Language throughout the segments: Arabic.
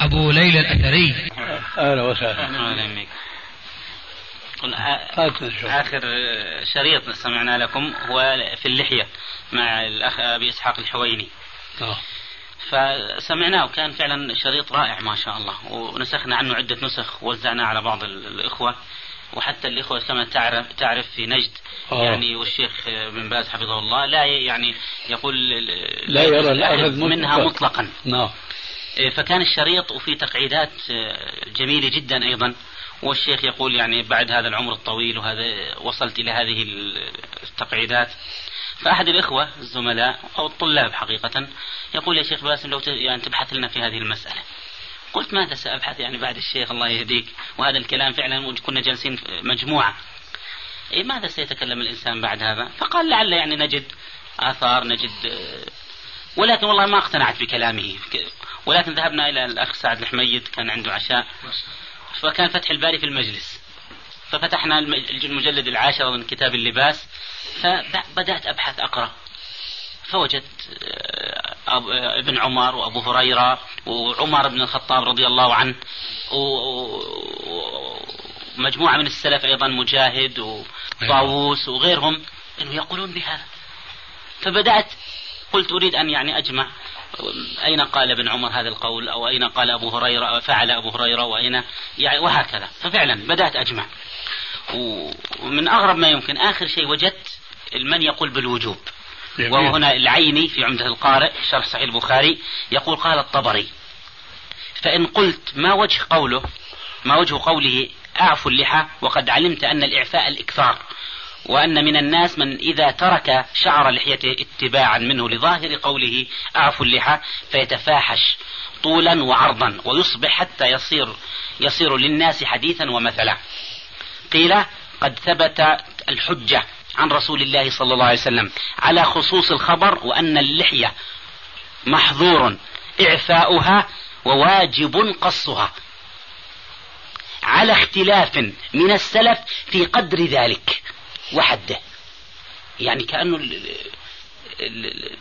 أبو ليلى الأثري. أهلا وسهلا. أهلا بك آخر شريط سمعنا لكم هو في اللحية مع الأخ أبي إسحاق الحويني. آه. فسمعناه وكان فعلا شريط رائع ما شاء الله ونسخنا عنه عدة نسخ ووزعناه على بعض الإخوة وحتى الإخوة كما تعرف تعرف في نجد آه. يعني والشيخ بن باز حفظه الله لا يعني يقول لا يرى الأخذ منها مطلقا. مطلقا. نعم. فكان الشريط وفي تقعيدات جميلة جدا أيضا. والشيخ يقول يعني بعد هذا العمر الطويل وهذا وصلت إلى هذه التقعيدات. فأحد الإخوة الزملاء أو الطلاب حقيقة يقول يا شيخ باسم لو يعني تبحث لنا في هذه المسألة. قلت ماذا سأبحث يعني بعد الشيخ الله يهديك؟ وهذا الكلام فعلا كنا جالسين مجموعة. إيه ماذا سيتكلم الإنسان بعد هذا؟ فقال لعل يعني نجد آثار نجد آه، ولكن والله ما اقتنعت بكلامه. ولكن ذهبنا إلى الأخ سعد الحميد كان عنده عشاء. فكان فتح الباري في المجلس. ففتحنا الم- المجلد العاشر من كتاب اللباس. فبدأت أبحث أقرأ. فوجدت آه، آه، ابن عمر وأبو هريرة وعمر بن الخطاب رضي الله عنه و- ومجموعة من السلف أيضا مجاهد وطاووس وغيرهم أنه يقولون بهذا. فبدأت قلت أريد أن يعني أجمع أين قال ابن عمر هذا القول أو أين قال أبو هريرة فعل أبو هريرة وأين يعني وهكذا ففعلا بدأت أجمع ومن أغرب ما يمكن آخر شيء وجدت من يقول بالوجوب جميل. وهو هنا العيني في عمدة القارئ شرح صحيح البخاري يقول قال الطبري فإن قلت ما وجه قوله ما وجه قوله أعفوا اللحى وقد علمت أن الإعفاء الإكثار وأن من الناس من إذا ترك شعر لحيته اتباعا منه لظاهر قوله أعفوا اللحى فيتفاحش طولا وعرضا ويصبح حتى يصير يصير للناس حديثا ومثلا. قيل قد ثبت الحجة عن رسول الله صلى الله عليه وسلم على خصوص الخبر وأن اللحية محظور إعفاؤها وواجب قصها. على اختلاف من السلف في قدر ذلك. وحده. يعني كأنه ال- ال- ال-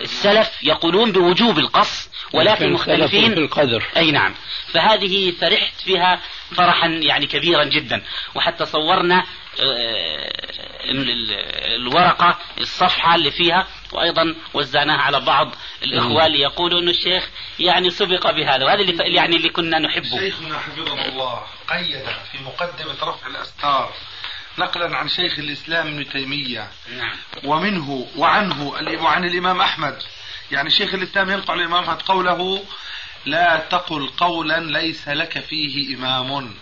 السلف يقولون بوجوب القص ولكن اختلفوا في مختلفين القدر أي نعم. فهذه فرحت فيها فرحا يعني كبيرا جدا. وحتى صورنا آه، ال- ال- الورقة الصفحة اللي فيها وأيضا وزعناها على بعض الإخوة اللي يقولوا أن الشيخ يعني سبق بهذا. وهذا اللي يعني اللي كنا نحبه. شيخنا حفظه الله قيد في مقدمة رفع الأستار. نقلا عن شيخ الإسلام ابن تيمية. نعم. ومنه وعنه وعن الإمام أحمد. يعني شيخ الإسلام ينقل الإمام أحمد قوله لا تقل قولا ليس لك فيه إمام.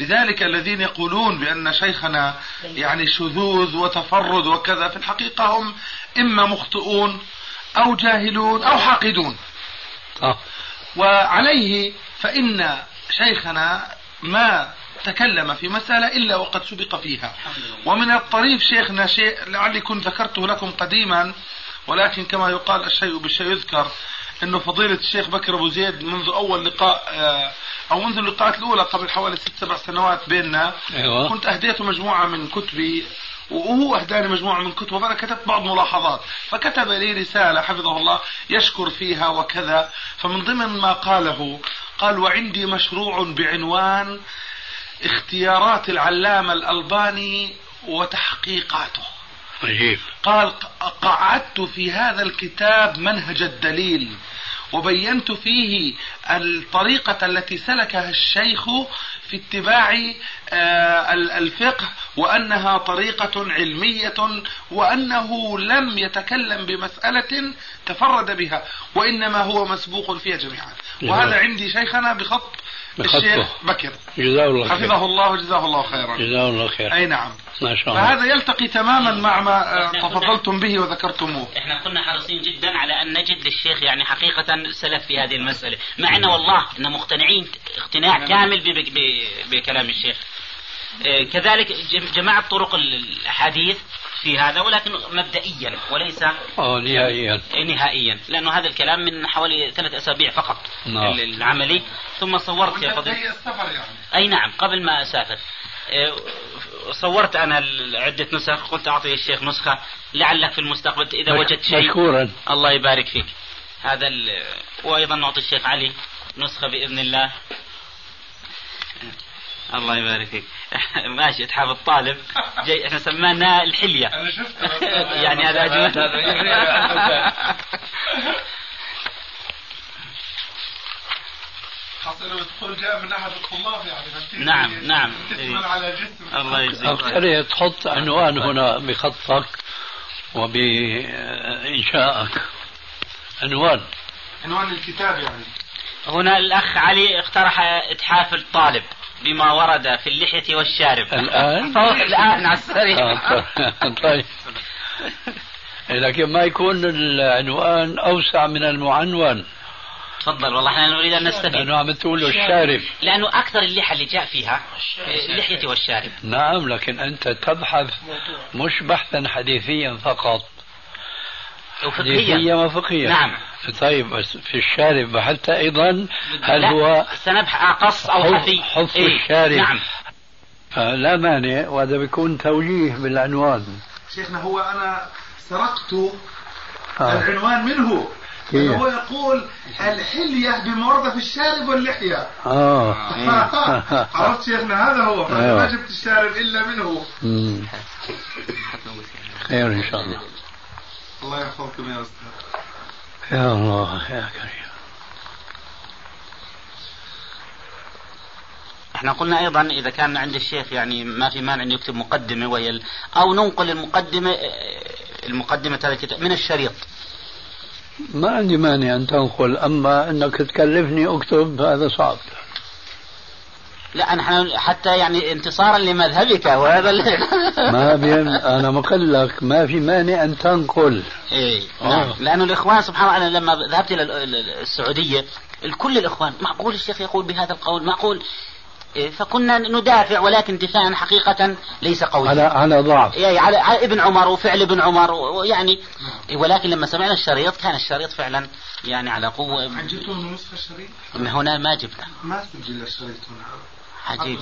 لذلك الذين يقولون بأن شيخنا يعني شذوذ وتفرد وكذا في الحقيقة هم إما مخطئون أو جاهلون أو حاقدون. آه. وعليه فإن شيخنا ما تكلم في مسألة إلا وقد سبق فيها. ومن الطريف شيخنا شيء لعلي كنت ذكرته لكم قديما ولكن كما يقال الشيء بالشيء يذكر إنه فضيلة الشيخ بكر أبو زيد منذ أول لقاء آه، أو منذ اللقاءات الأولى قبل حوالي ست سبع سنوات بيننا. أيوة. كنت اهديته مجموعة من كتبي وهو أهداني مجموعة من كتبه فانا كتبت بعض ملاحظات. فكتب لي رسالة حفظه الله يشكر فيها وكذا. فمن ضمن ما قاله قال وعندي مشروع بعنوان اختيارات العلامة الألباني وتحقيقاته. عجيب قال قعدت في هذا الكتاب منهج الدليل. وبينت فيه الطريقة التي سلكها الشيخ في اتباع آه، ال- الفقه وأنها طريقة علمية وأنه لم يتكلم بمسألة تفرد بها وإنما هو مسبوق فيها جميعا وهذا عندي شيخنا بخط. الشيخ بكر. جزاه الله خير. حفظه الله وجزاه الله خيرا. جزاه الله خير. أي نعم. ما شاء الله. فهذا يلتقي تماما مع ما آه، تفضلتم به وذكرتموه. إحنا كنا حريصين جدا على أن نجد للشيخ يعني حقيقة سلف في هذه المسألة، مع ان والله إن مقتنعين اقتناع كامل ب- ب- بكلام الشيخ. آه، كذلك جم- جمعت طرق الاحاديث في هذا ولكن مبدئيا وليس آه نهائيا نهائيا لأنه هذا الكلام من حوالي ثلاث أسابيع فقط نعم. ال- العملي. ثم صورت يا فضيله هي السفر يعني. أي نعم قبل ما أسافر. إيه، صورت أنا عدة نسخ قلت أعطي الشيخ نسخة لعلك في المستقبل إذا وجدت شيء. مشكورا. الله يبارك فيك. هذا ال... وأيضا نعطي الشيخ علي نسخة بإذن الله. الله يبارك فيك. ماشي اتحاف الطالب. جاي إحنا سمانا الحلية. أنا شفت يعني هذا أجمل. خاصة لو الدخول جاء من أحد الطلاب يعني؟ نعم، نعم. على جسم الله يجزيك تحط عنوان هنا بخطك وبإنشائك. عنوان. عنوان الكتاب يعني. هنا الأخ علي اقترح إتحاف الطالب بما ورد في اللحية والشارب. الآن؟ الآن على السريع. آه، طيب. لكن ما يكون العنوان أوسع من المعنون. تفضل والله إحنا نريد أن نستفيد. لأنه عم تقول له الشارب. لأنه أكثر اللحى اللي جاء فيها اللحية والشارب. نعم لكن أنت تبحث مش بحثا حديثيا فقط. وفقهيا حديثيا وفقهيا نعم. طيب بس في الشارب بحثت أيضا؟ هل لا، هو سنبحث أقص أو حف- خفي؟ حف إيه، الشارب. نعم. فلا مانع وهذا بيكون توجيه بالعنوان. شيخنا هو أنا سرقت آه. العنوان منه. كيف؟ هو يقول الحلية في الشارب واللحية. آه. عرفت شيخنا هذا هو. أيوة. ما جبت الشارب إلا منه. خير إن شاء الله. الله يحفظكم يا أستاذ. يا الله يا كريم. إحنا قلنا أيضا إذا كان عند الشيخ يعني ما في مانع أن يكتب مقدمة وهي ال- أو ننقل المقدمة المقدمة الكتاب من الشريط. ما عندي مانع أن تنقل أما أنك تكلفني أكتب هذا صعب. لا نحن حتى يعني انتصارا لمذهبك وهذا ال- ما بين أنا مقل لك ما في مانع أن تنقل. إيه. آه. نعم. لأنه الإخوان سبحان الله لما ذهبت إلى ال- ال- السعودية الكل الإخوان معقول الشيخ يقول بهذا القول؟ معقول؟ إيه، فكنا ندافع ولكن دفاعا حقيقة ليس قويا. على على ضعف. يعني على على ابن عمر وفعل ابن عمر ويعني ولكن لما سمعنا الشريط كان الشريط فعلا يعني على قوة. عن جبتوا من نسخة الشريط؟ من هنا ما جبنا. ما سجل الشريط هنا؟ عجيب.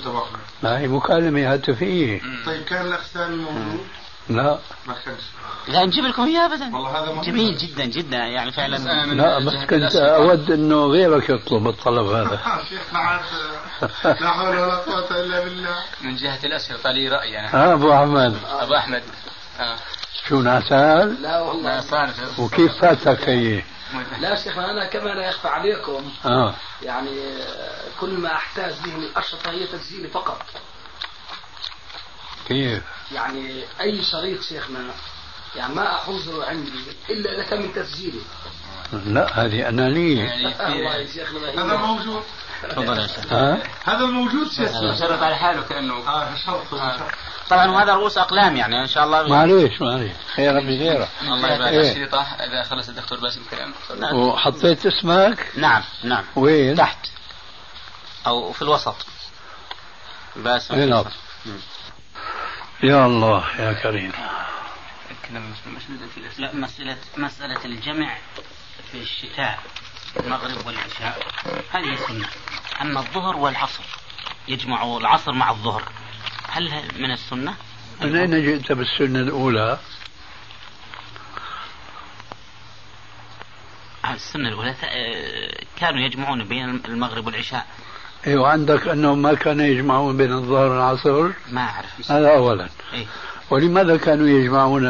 ما هي مكالمة هاتفية طيب كان الأخ سامي موجود؟ لا. ما كانش. لا نجيب لكم إياه ابدا. والله هذا. جميل جدا جدا يعني فعلا. لا بس كنت أود أنه غيرك يطلب الطلب هذا. شيخنا لا حول ولا قوة إلا بالله. من جهة الأشرطة لي رأي أنا. ها أبو أحمد. أبو أحمد. آه. شو نعسان؟ لا والله صار وكيف فاتك هي لا شيخ أنا كما لا يخفى عليكم آه. يعني آه، كل ما أحتاج به من اشرطه هي تسجيلي فقط. كيف؟ يعني أي شريط شيخنا يعني ما احوزه عندي إلا إذا كان من تسجيلي. لا هذه أنانية. يعني شيخنا هذا موجود. تفضل يا شيخ. هذا موجود شرط على حاله كأنه آه شرط شرط. طبعا وهذا رؤوس أقلام يعني إن شاء الله معليش معليش خير بغيره الله إيه. يبارك الأشرطة إذا خلص الدكتور باسم كلام وحطيت اسمك؟ نعم نعم. وين؟ تحت. أو في الوسط. بس. اي نعم. يا الله يا كريم. لا مسألة مسألة الجمع في الشتاء المغرب والعشاء. هذه سنة أما الظهر والعصر يجمع العصر مع الظهر. هل من السنة؟ من أين جئت بالسنة الأولى؟ السنة الأولى آه، كانوا يجمعون بين المغرب والعشاء. أيوة عندك أنهم ما كانوا يجمعون بين الظهر والعصر؟ ما أعرف. هذا أولا. إيه؟ ولماذا كانوا يجمعون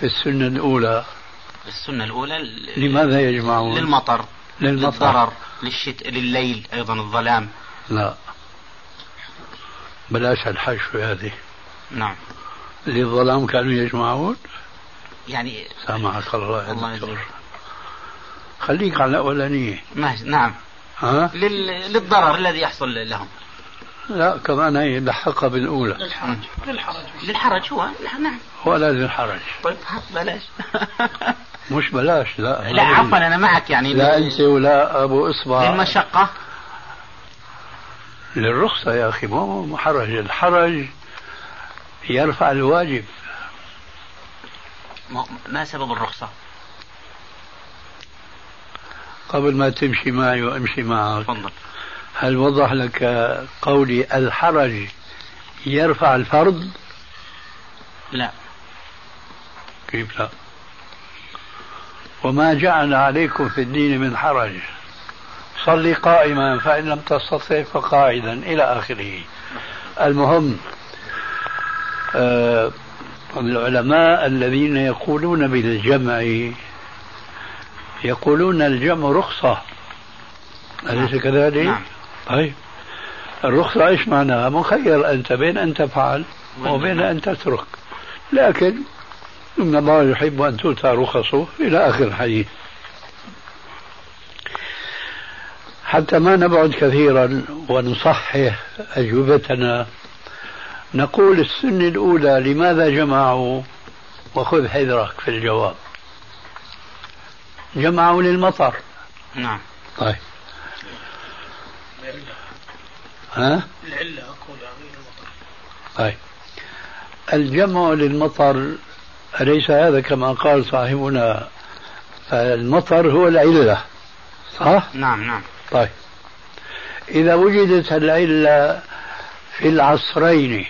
في السنة الأولى؟ السنة الأولى ل- لماذا يجمعون؟ للمطر للمطر. للضرر. للشت... لليل أيضا الظلام. لا. بلاش الحشو هذه. نعم. للظلام كانوا يجمعون؟ يعني سامحك الله يا الله دكتور يجزيك. خليك على الأولانية. نعم. ها؟ لل... للضرر الذي يحصل لهم. لا كمان هي لحقها بالأولى. للحرج. للحرج. للحرج هو؟ نعم. ولا للحرج. طيب بلاش. مش بلاش لا. لا عفوا أنا معك يعني. لا أنت ولا أبو إصبع. للمشقة. للرخصة يا أخي مو محرج الحرج يرفع الواجب. ما- سبب الرخصة؟ قبل ما تمشي معي وأمشي معك. تفضل. هل وضح لك قولي الحرج يرفع الفرض؟ لا. كيف لا؟ وما جعل عليكم في الدين من حرج. صلي قائما فإن لم تستطع فقاعدا إلى آخره. المهم آه العلماء الذين يقولون بالجمع يقولون الجمع رخصة. أليس كذلك؟ نعم. طيب. الرخصة إيش معناها؟ مخير أنت بين أن تفعل وبين أن تترك. لكن إن الله يحب أن تؤتى رخصه إلى آخر الحديث. حتى ما نبعد كثيرا ونصحح أجوبتنا نقول السنة الأولى لماذا جمعوا؟ وخذ حذرك في الجواب. جمعوا للمطر. نعم. طيب. ها؟ العلة أقول المطر. طيب. الجمع للمطر أليس هذا كما قال صاحبنا؟ المطر هو العلة صح؟ نعم نعم. طيب. إذا وجدت العلة في العصرين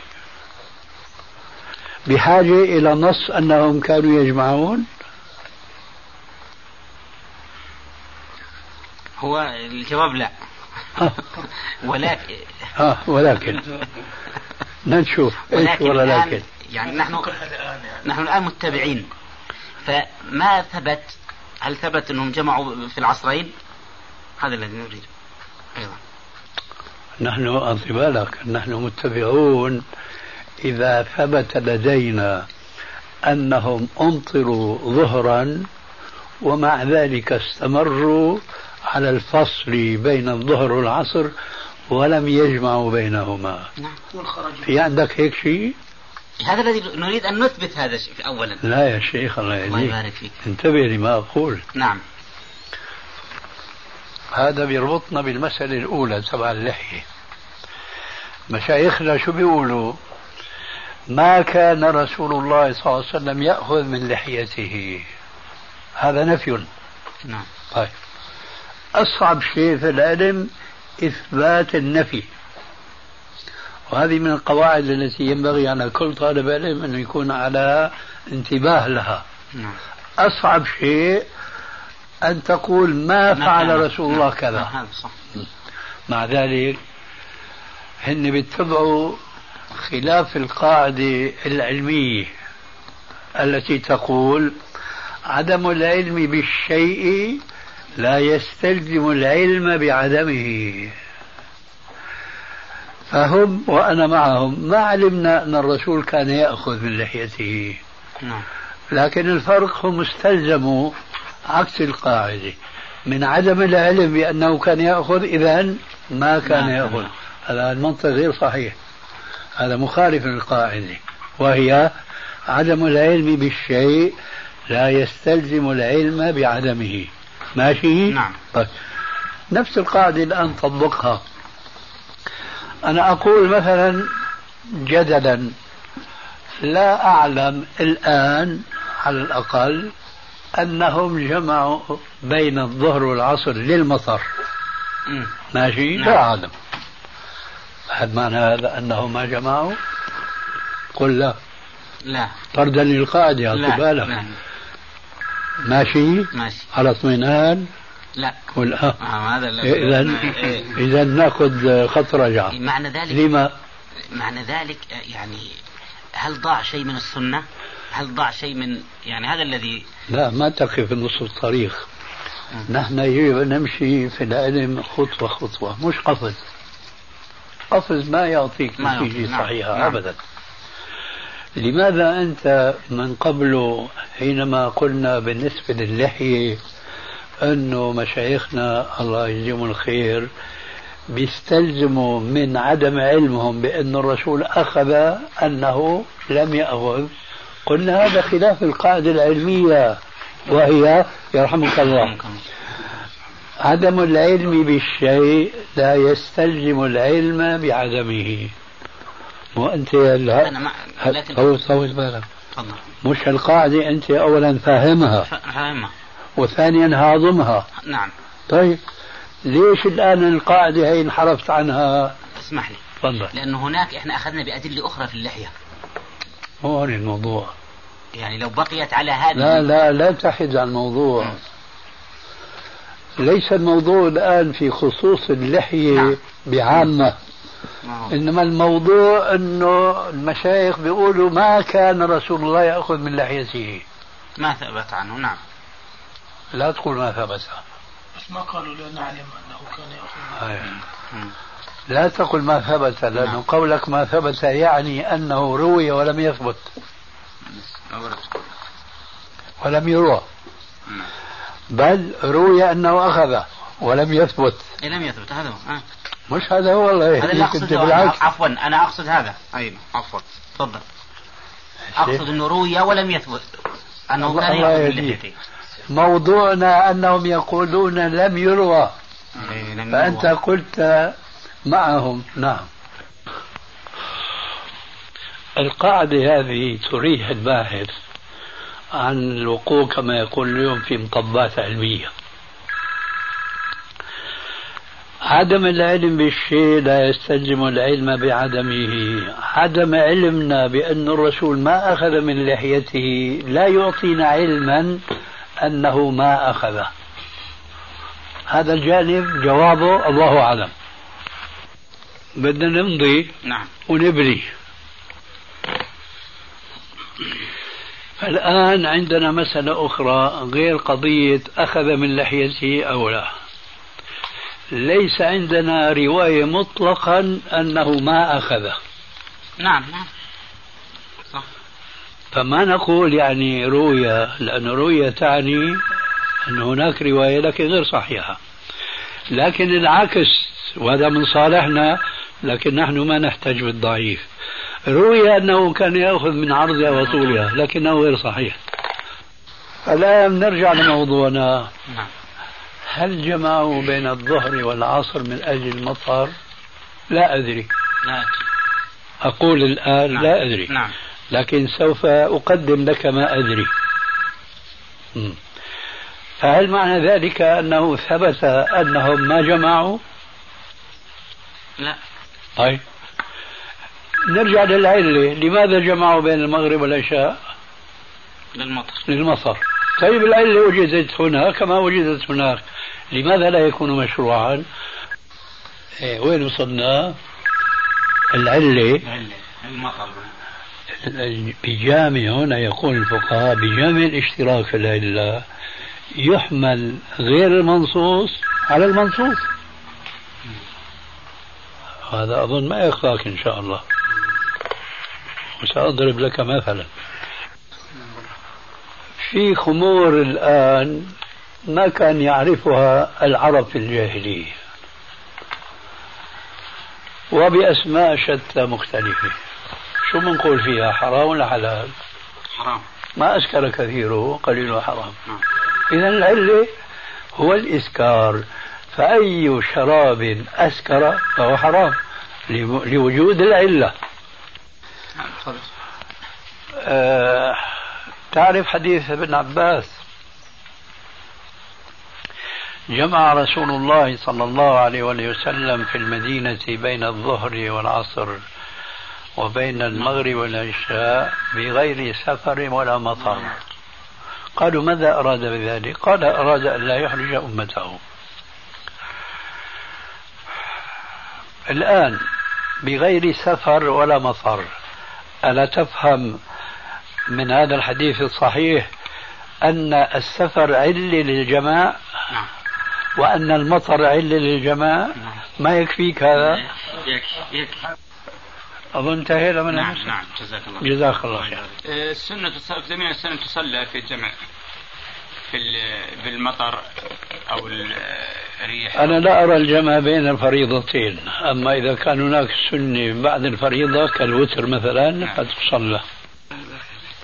بحاجة إلى نص أنهم كانوا يجمعون؟ هو الجواب لا. ولكن ها ولكن. نشوف إيش ولكن ولا الآن لكن. يعني نحن نحن الآن متبعين. فما ثبت هل ثبت أنهم جمعوا في العصرين؟ هذا الذي نريد. أيضا. نحن انتبه لك نحن متبعون. إذا ثبت لدينا أنهم أمطروا ظهرا ومع ذلك استمروا على الفصل بين الظهر والعصر ولم يجمعوا بينهما. نعم والخرج في عندك هيك شيء؟ هذا الذي نريد أن نثبت هذا الشيء أولا. لا يا شيخ الله الله يهديك. يبارك فيك. انتبه لما أقول. نعم. هذا بيربطنا بالمسألة الأولى تبع اللحية. مشايخنا شو بيقولوا؟ ما كان رسول الله صلى الله عليه وسلم يأخذ من لحيته. هذا نفي. نعم. طيب. أصعب شيء في العلم إثبات النفي. وهذه من القواعد التي ينبغي على كل طالب علم أن يكون على انتباه لها. نعم. أصعب شيء أن تقول ما فعل. رسول الله نعم. كذا. نعم، مع ذلك هن بيتبعوا خلاف القاعدة العلمية التي تقول عدم العلم بالشيء لا يستلزم العلم بعدمه. فهم وأنا معهم ما علمنا أن الرسول كان يأخذ من لحيته. نعم. لكن الفرق هم استلزموا عكس القاعدة. من عدم العلم بأنه كان يأخذ إذا ما كان يأخذ يأخذ. هذا المنطق غير صحيح. هذا مخالف للقاعدة. وهي عدم العلم بالشيء لا يستلزم العلم بعدمه. ماشي؟ نعم. طيب. نفس القاعدة الآن طبقها أنا أقول مثلا جدلا لا أعلم الآن على الأقل أنهم جمعوا بين الظهر والعصر للمطر مم. ماشي نعم. لا أعلم هل معنى هذا أنه ما جمعوا قل لا لا طردا للقاعدة لا بالك لا ماشي؟ ماشي. على اطمئنان؟ لا. آه. هذا لا. إذا إيه. إذا نأخذ خط رجعة. معنى ذلك لما؟ معنى ذلك آه، يعني هل ضاع شيء من السنة؟ هل ضاع شيء من يعني هذا الذي لا ما تقف في نص الطريق. نحن يجب أن نمشي في العلم خطوة خطوة مش قفز قفز ما يعطيك ما يعطيك، نتيجة نعم، صحيحة نعم. أبدا. لماذا أنت من قبل حينما قلنا بالنسبة للحية أنه مشايخنا الله يجزيهم الخير بيستلزموا من عدم علمهم بأن الرسول أخذ أنه لم يأخذ؟ قلنا هذا خلاف القاعدة العلمية وهي يرحمك الله. عدم العلم بالشيء لا يستلزم العلم بعدمه. مو انت هلا أنا مع لكن طول طول بالك. تفضل. مش القاعدة أنت أولا فاهمها. فاهمة وثانيا هاضمها. نعم. طيب. ليش الآن القاعدة هي انحرفت عنها؟ اسمح لي. تفضل. لأنه هناك إحنا أخذنا بأدلة أخرى في اللحية. هون الموضوع. يعني لو بقيت على هذه لا لا لا تحد عن الموضوع. ليس الموضوع الآن في خصوص اللحية نعم. بعامة. ما. إنما الموضوع أنه المشايخ بيقولوا ما كان رسول الله يأخذ من لحيته ما ثبت عنه نعم لا تقول ما ثبت بس ما قالوا لا نعلم أنه كان يأخذ هاي. مم. لا تقل ما ثبت لأنه نعم. قولك ما ثبت يعني أنه روي ولم يثبت ولم يروى نعم. بل روي أنه أخذ ولم يثبت إيه لم يثبت هذا هو آه. مش هذا هو الله هذا اللي أقصده. بالعكس. عفوا أنا أقصد هذا. أيوه عفوا. تفضل. أقصد أنه روي ولم يثبت. أنه الله- كان الله يأخذ. لحيته موضوعنا أنهم يقولون لم يروى. إيه، لم فأنت يروى. قلت معهم. نعم. القاعدة هذه تريح الباحث عن الوقوع كما يقول اليوم في مطبات علمية. عدم العلم بالشيء لا يستلزم العلم بعدمه. عدم علمنا بأن الرسول ما أخذ من لحيته لا يعطينا علما أنه ما أخذه. هذا الجانب جوابه الله أعلم. بدنا نمضي نعم. ونبري الآن عندنا مسألة أخرى غير قضية أخذ من لحيته أو لا. ليس عندنا رواية مطلقا أنه ما أخذه نعم نعم. صح. فما نقول يعني رؤيا لأن رؤيا تعني أن هناك رواية لكن غير صحيحة. لكن العكس وهذا من صالحنا لكن نحن ما نحتج بالضعيف. روي أنه كان يأخذ من عرضها وطولها لكنه غير صحيح. الآن نرجع لموضوعنا؟ نعم. هل جمعوا بين الظهر والعصر من أجل المطر لا أدري. لا أدري. أقول الآن نعم. لا أدري. نعم. لكن سوف أقدم لك ما أدري. مم. فهل معنى ذلك أنه ثبت أنهم ما جمعوا؟ لا. طيب. نرجع للعلة. لماذا جمعوا بين المغرب والعشاء؟ للمطر. للمطر. طيب العلة وجدت هنا كما وجدت هناك. لماذا لا يكون مشروعا؟ إيه وين وصلنا؟ العلة. المطر. بجامع هنا يقول الفقهاء بجامع الاشتراك في العلة يحمل غير المنصوص على المنصوص. هذا أظن ما يخفاك إن شاء الله. وسأضرب لك مثلا. في خمور الآن ما كان يعرفها العرب في الجاهلية. وبأسماء شتى مختلفة. شو بنقول فيها حرام ولا حلال؟ حرام. ما أسكر كثيره قليله حرام نعم. إذا العلة هو الإسكار فأي شراب أسكر فهو حرام. لو- لوجود العلة. نعم آه تعرف حديث ابن عباس؟ جمع رسول الله صلى الله عليه وآله وسلم في المدينة بين الظهر والعصر وبين المغرب والعشاء بغير سفر ولا مطر. قالوا ماذا أراد بذلك؟ قال أراد أن لا يحرج أمته. الآن بغير سفر ولا مطر ألا تفهم من هذا الحديث الصحيح أن السفر علة للجماع؟ نعم. وأن المطر علة للجماع نعم. ما يكفيك هذا؟ يكفي يكفي أظن انتهينا من نعم. نعم جزاك الله جزاك الله خير. السنة تصلى جميع السنة تصلى في الجمع في ال- بالمطر أو الريح. أنا لا أرى الجمع بين الفريضتين. أما إذا كان هناك سنة بعد الفريضة كالوتر مثلا فتصلى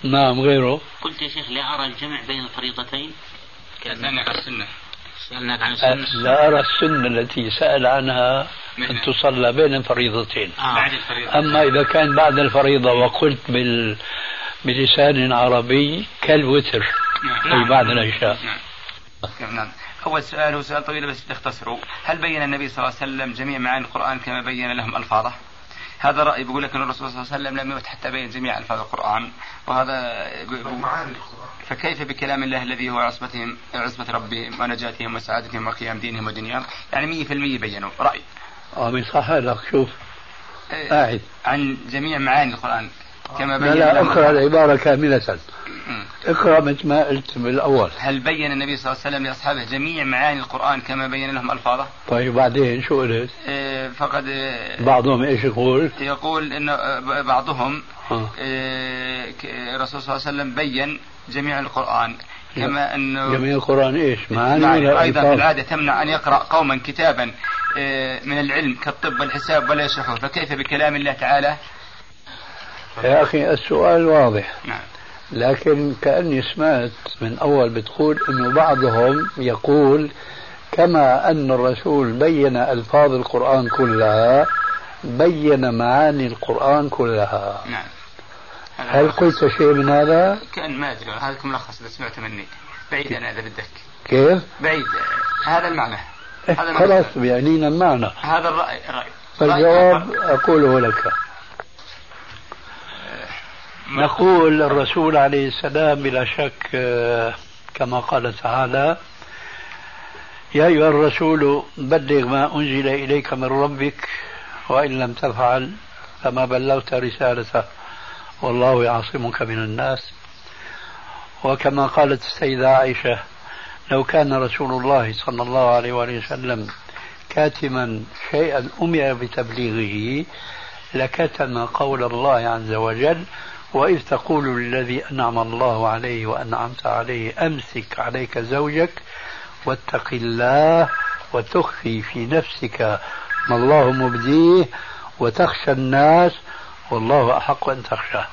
نعم غيره. قلت يا شيخ لا أرى الجمع بين الفريضتين؟ على السنة. سألناك عن السنة. لا أرى السنة التي سأل عنها أن تصلى بين الفريضتين. آه. بعد الفريضة. أما إذا كان بعد الفريضة وقلت بال... بلسان عربي كالوتر أي بعد العشاء نعم. نعم أول سؤال هو سؤال طويل بس تختصره هل بين النبي صلى الله عليه وسلم جميع معاني القرآن كما بين لهم ألفاظه؟ هذا رأي بيقول لك أن الرسول صلى الله عليه وسلم لم يمت حتى بين جميع ألفاظ القرآن وهذا معاني القرآن. فكيف بكلام الله الذي هو عصمتهم عصمة ربهم ونجاتهم وسعادتهم وقيام دينهم ودنياهم؟ يعني 100% بينوا رأي. عم يصح لك شوف قاعد عن جميع معاني القرآن. كما لا بين لا العبارة كاملة مم. اقرأ مثل ما قلت بالأول هل بين النبي صلى الله عليه وسلم لأصحابه جميع معاني القرآن كما بين لهم ألفاظه؟ طيب بعدين شو قلت إيه، فقد إيه، بعضهم إيش يقول يقول ان آه، بعضهم آه. ك- الرسول صلى الله عليه وسلم بين جميع القرآن كما إنه جميع القرآن إيش معاني نعم، ولا أيضا ألفاظ؟ العادة تمنع أن يقرأ قوما كتابا من العلم كالطب والحساب ولا يشرحه فكيف بكلام الله تعالى؟ يا أخي السؤال واضح. نعم. لكن كأني سمعت من أول بتقول أنه بعضهم يقول كما أن الرسول بين ألفاظ القرآن كلها بين معاني القرآن كلها. نعم. هل قلت شيء من هذا؟ كان ما أدري هذا ملخص إذا سمعته مني. بعيد أنا إذا بدك. كيف؟ بعيد. هذا المعنى. هذا خلاص. بيعنينا المعنى. هذا الرأي الراي فالجواب أقوله لك. نقول الرسول عليه السلام بلا شك آه، كما قال تعالى يا أيها الرسول بلغ ما أنزل إليك من ربك وإن لم تفعل فما بلغت رسالته والله يعصمك من الناس. وكما قالت السيدة عائشة لو كان رسول الله صلى الله عليه وآله وسلم كاتما شيئا أمر بتبليغه لكتم قول الله عز وجل وإذ تقول للذي أنعم الله عليه وأنعمت عليه أمسك عليك زوجك واتق الله وتخفي في نفسك ما الله مبديه وتخشى الناس والله أحق أن تخشاه.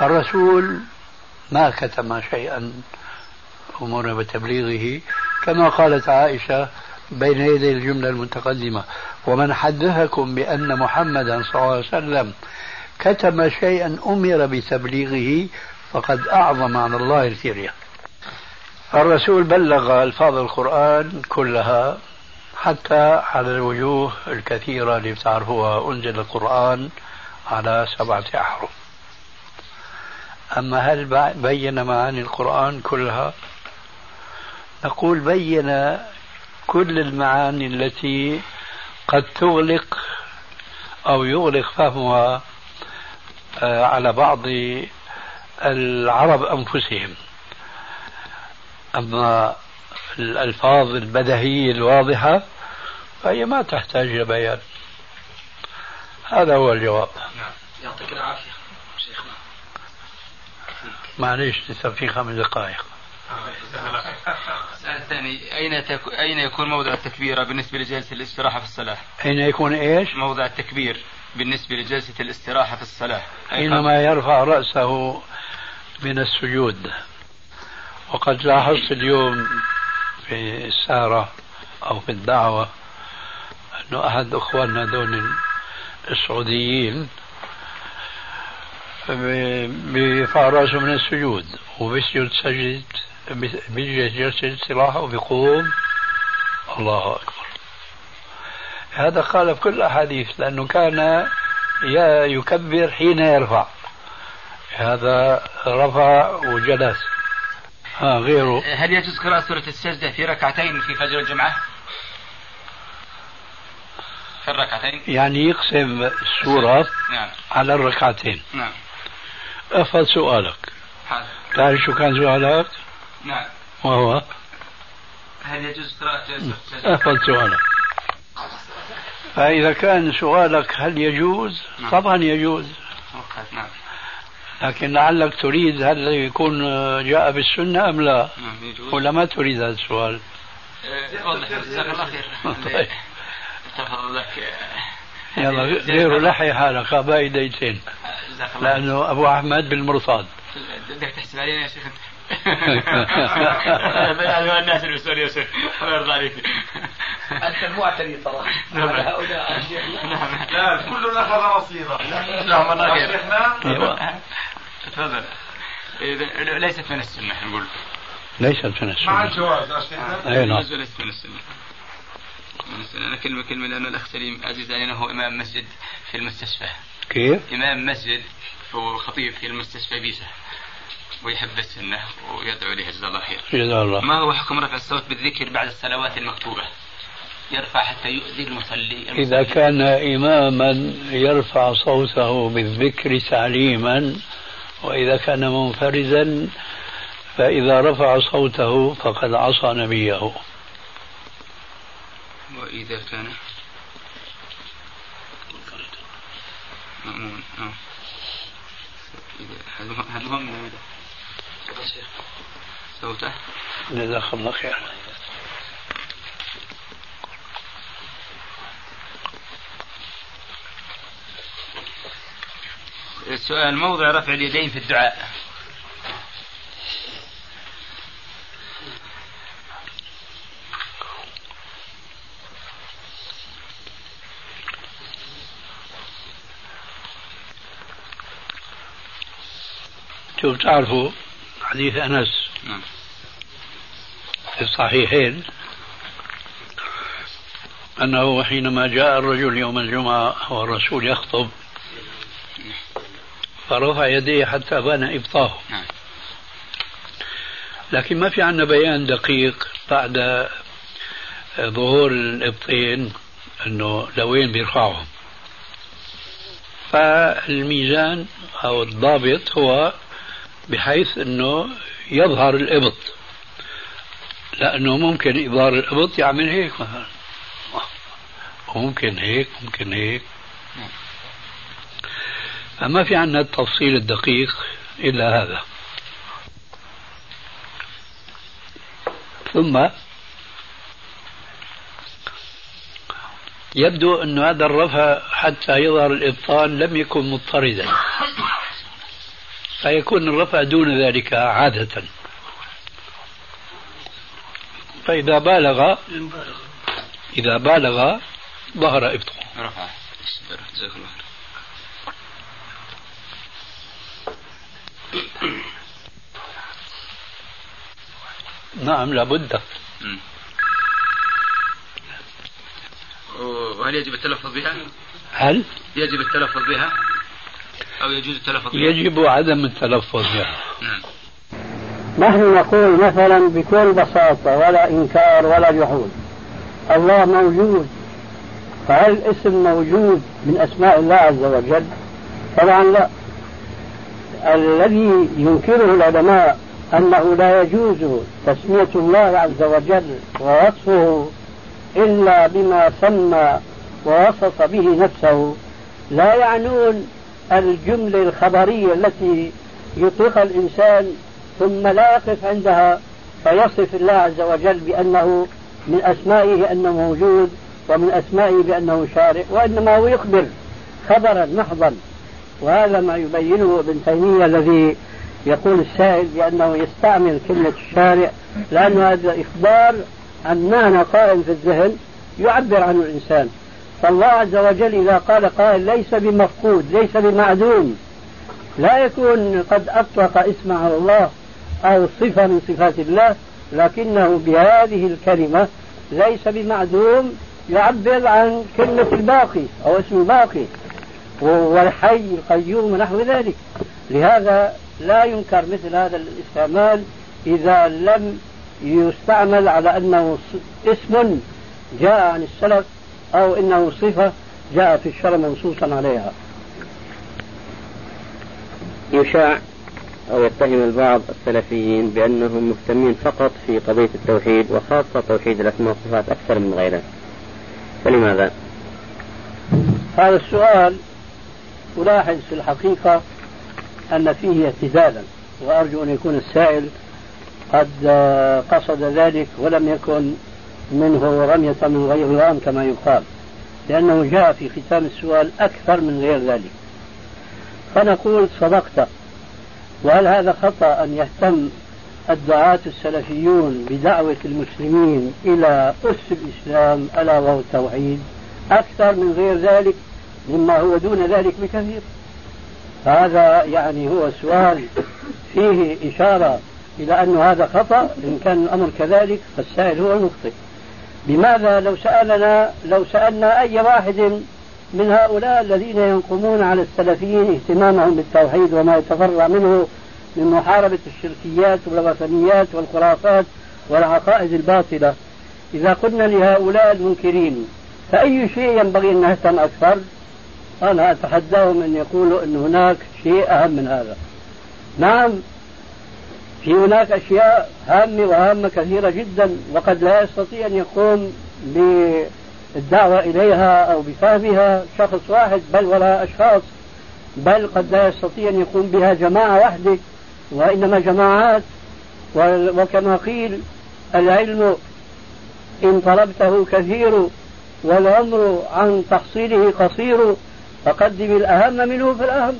الرسول ما كتم شيئا أمر بتبليغه كما قالت عائشة بين يدي الجملة المتقدمة ومن حدثكم بأن محمدا صلى الله عليه وسلم كتم شيئا أمر بتبليغه فقد أعظم على الله الفرية. الرسول بلغ ألفاظ القرآن كلها حتى على الوجوه الكثيرة اللي بتعرفوها. أنزل القرآن على سبعة أحرف. أما هل بين معاني القرآن كلها؟ نقول بين كل المعاني التي قد تغلق أو يغلق فهمها على بعض العرب أنفسهم. أما الألفاظ البدهية الواضحة فهي ما تحتاج إلى بيان. هذا هو الجواب. يعطيك العافية شيخنا. معليش لسه في خمس دقائق. السؤال الثاني أين تك... أين يكون موضع التكبير بالنسبة لجلسة الاستراحة في الصلاة؟ أين يكون إيش؟ موضع التكبير. بالنسبة لجلسة الاستراحة في الصلاة. حينما يرفع رأسه من السجود. وقد لاحظت اليوم في السارة أو في الدعوة أنه أحد أخواننا دون السعوديين بيرفع رأسه من السجود وبيسجد سجد بيجلس جلسة استراحة وبيقوم. الله أكبر. هذا قال في كل الأحاديث لأنه كان يكبر حين يرفع. هذا رفع وجلس. ها غيره. هل يجوز قراءة سورة السجدة في ركعتين في فجر الجمعة؟ في الركعتين؟ يعني يقسم السورة نعم. على الركعتين. نعم. أفضل سؤالك. حاضر. تعرف شو كان سؤالك؟ نعم. وهو؟ هل يجوز قراءة سورة السجدة؟ أفضل سؤالك. فإذا كان سؤالك هل يجوز؟ نعم. طبعا يجوز. نعم. لكن لعلك تريد هل يكون جاء بالسنة أم لا؟ نعم يجوز. ولا ما تريد هذا السؤال؟ آه، وضح جزاك الله خير. طيب. تفضل لك يلا غير لحي حالك باقي دقيقتين جزاك الله لأنه أبو أحمد بالمرصاد. بدك تحسب علينا يا شيخ؟ الناس اللي بيسألوا يا شيخ الله يرضى عليك أنت المعتني ترى. نعم. هؤلاء نعم. لا كلنا اخذ نصيبه نعم شيخنا. أيوة. تفضل. إذا ليست من السنة نقول. ليست من مع السنة الجواز يا شيخنا. أي نعم. ليست من السنة. من السنة. أنا كلمة كلمة لأن الأخ سليم عزيز علينا هو إمام مسجد في المستشفى. كيف؟ إمام مسجد وخطيب في المستشفى بيسة ويحب السنة ويدعو إليها جزاه الله خير. جزاه الله. ما هو حكم رفع الصوت بالذكر بعد الصلوات المكتوبة؟ يرفع حتى يؤذي المصلي. إذا كان إماما يرفع صوته بالذكر تعليما وإذا كان منفردا فإذا رفع صوته فقد عصى نبيه. وإذا كان مأمون. آه. هل هو- هل هو من هذا؟ صوته جزاك الله خير السؤال موضع رفع اليدين في الدعاء شوف تعرفوا حديث أنس. نعم. في الصحيحين أنه حينما جاء الرجل يوم الجمعة والرسول يخطب فرفع يديه حتى بان إبطاه. نعم. لكن ما في عندنا بيان دقيق بعد ظهور الإبطين أنه لوين بيرفعهم. فالميزان أو الضابط هو بحيث أنه يظهر الإبط. لأنه ممكن إظهار الإبط يعمل هيك مثلا. وممكن هيك ممكن هيك. فما في عندنا التفصيل الدقيق إلا هذا. ثم يبدو أن هذا الرفع حتى يظهر الإبطال لم يكن مضطردا. فيكون الرفع دون ذلك عادة فإذا بالغ إذا بالغ ظهر إبطال رفع جزاك الله نعم لابد. وهل يجب التلفظ بها؟ هل يجب التلفظ بها؟ أو يجوز التلفظ بها؟ يجب عدم التلفظ بها نعم. نحن نقول مثلا بكل بساطة ولا إنكار ولا جحود. الله موجود. فهل اسم موجود من أسماء الله عز وجل؟ طبعا لا. الذي ينكره العلماء أنه لا يجوز تسمية الله عز وجل ووصفه إلا بما سمى ووصف به نفسه لا يعنون الجملة الخبرية التي يطلقها الإنسان ثم لا يقف عندها فيصف الله عز وجل بأنه من أسمائه أنه موجود ومن أسمائه بأنه شارع وإنما هو يخبر خبرا محضا. وهذا ما يبينه ابن تيمية الذي يقول السائل بأنه يستعمل كلمة الشارع لأن هذا إخبار عن معنى قائم في الذهن يعبر عنه الإنسان. فالله عز وجل إذا قال قائل ليس بمفقود ليس بمعدوم لا يكون قد أطلق اسم على الله أو صفة من صفات الله لكنه بهذه الكلمة ليس بمعدوم يعبر عن كلمة الباقي أو اسم الباقي والحي القيوم ونحو ذلك. لهذا لا ينكر مثل هذا الاستعمال إذا لم يستعمل على أنه اسم جاء عن السلف أو إنه صفة جاء في الشرع منصوصا عليها يشاع أو يتهم البعض السلفيين بأنهم مهتمين فقط في قضية التوحيد وخاصة توحيد الأسماء والصفات أكثر من غيره فلماذا؟ هذا السؤال ألاحظ في الحقيقة أن فيه اعتدالا وأرجو أن يكون السائل قد قصد ذلك ولم يكن منه رمية من غير رام كما يقال. لأنه جاء في ختام السؤال أكثر من غير ذلك. فنقول صدقت. وهل هذا خطأ أن يهتم الدعاة السلفيون بدعوة المسلمين إلى أس الإسلام ألا وهو التوحيد؟ أكثر من غير ذلك مما هو دون ذلك بكثير. فهذا يعني هو سؤال فيه إشارة إلى أن هذا خطأ. إن كان الأمر كذلك فالسائل هو المخطئ. لماذا لو سألنا لو سألنا أي واحد من هؤلاء الذين ينقمون على السلفيين اهتمامهم بالتوحيد وما يتفرع منه من محاربة الشركيات والوثنيات والخرافات والعقائد الباطلة؟ إذا قلنا لهؤلاء المنكرين فأي شيء ينبغي أن نهتم أكثر؟ أنا أتحداهم أن يقولوا أن هناك شيء أهم من هذا. نعم في هناك أشياء هامة وهامة كثيرة جدا وقد لا يستطيع أن يقوم بالدعوة إليها أو بفهمها شخص واحد بل ولا أشخاص بل قد لا يستطيع أن يقوم بها جماعة وحده وإنما جماعات. وكما قيل العلم إن طلبته كثير والعمر عن تحصيله قصير فقدم الأهم منه في الأهم.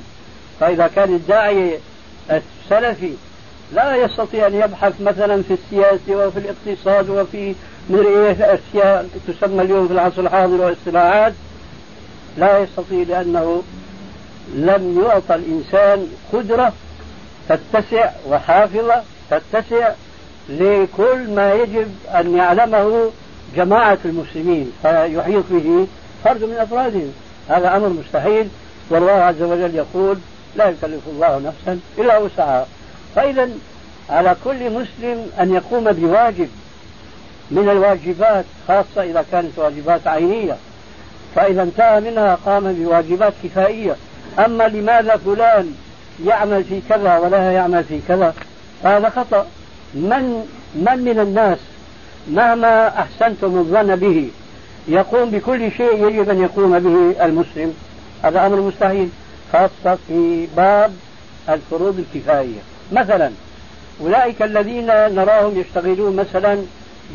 فإذا كان الداعي السلفي لا يستطيع أن يبحث مثلا في السياسة وفي الاقتصاد وفي مدري أشياء تسمى اليوم في العصر الحاضر والاصطلاحات لا يستطيع لأنه لم يعطى الإنسان قدرة تتسع وحافظة تتسع لكل ما يجب أن يعلمه جماعة المسلمين فيحيط به فرد من أفرادهم. هذا أمر مستحيل والله عز وجل يقول لا يكلف الله نفسا إلا وسعها. فإذا على كل مسلم أن يقوم بواجب من الواجبات خاصة إذا كانت واجبات عينية. فإذا انتهى منها قام بواجبات كفائية. أما لماذا فلان يعمل في كذا ولا يعمل في كذا؟ هذا خطأ. من من من الناس مهما أحسنتم الظن به يقوم بكل شيء يجب أن يقوم به المسلم؟ هذا أمر مستحيل خاصة في باب الفروض الكفائية. مثلا. أولئك الذين نراهم يشتغلون مثلا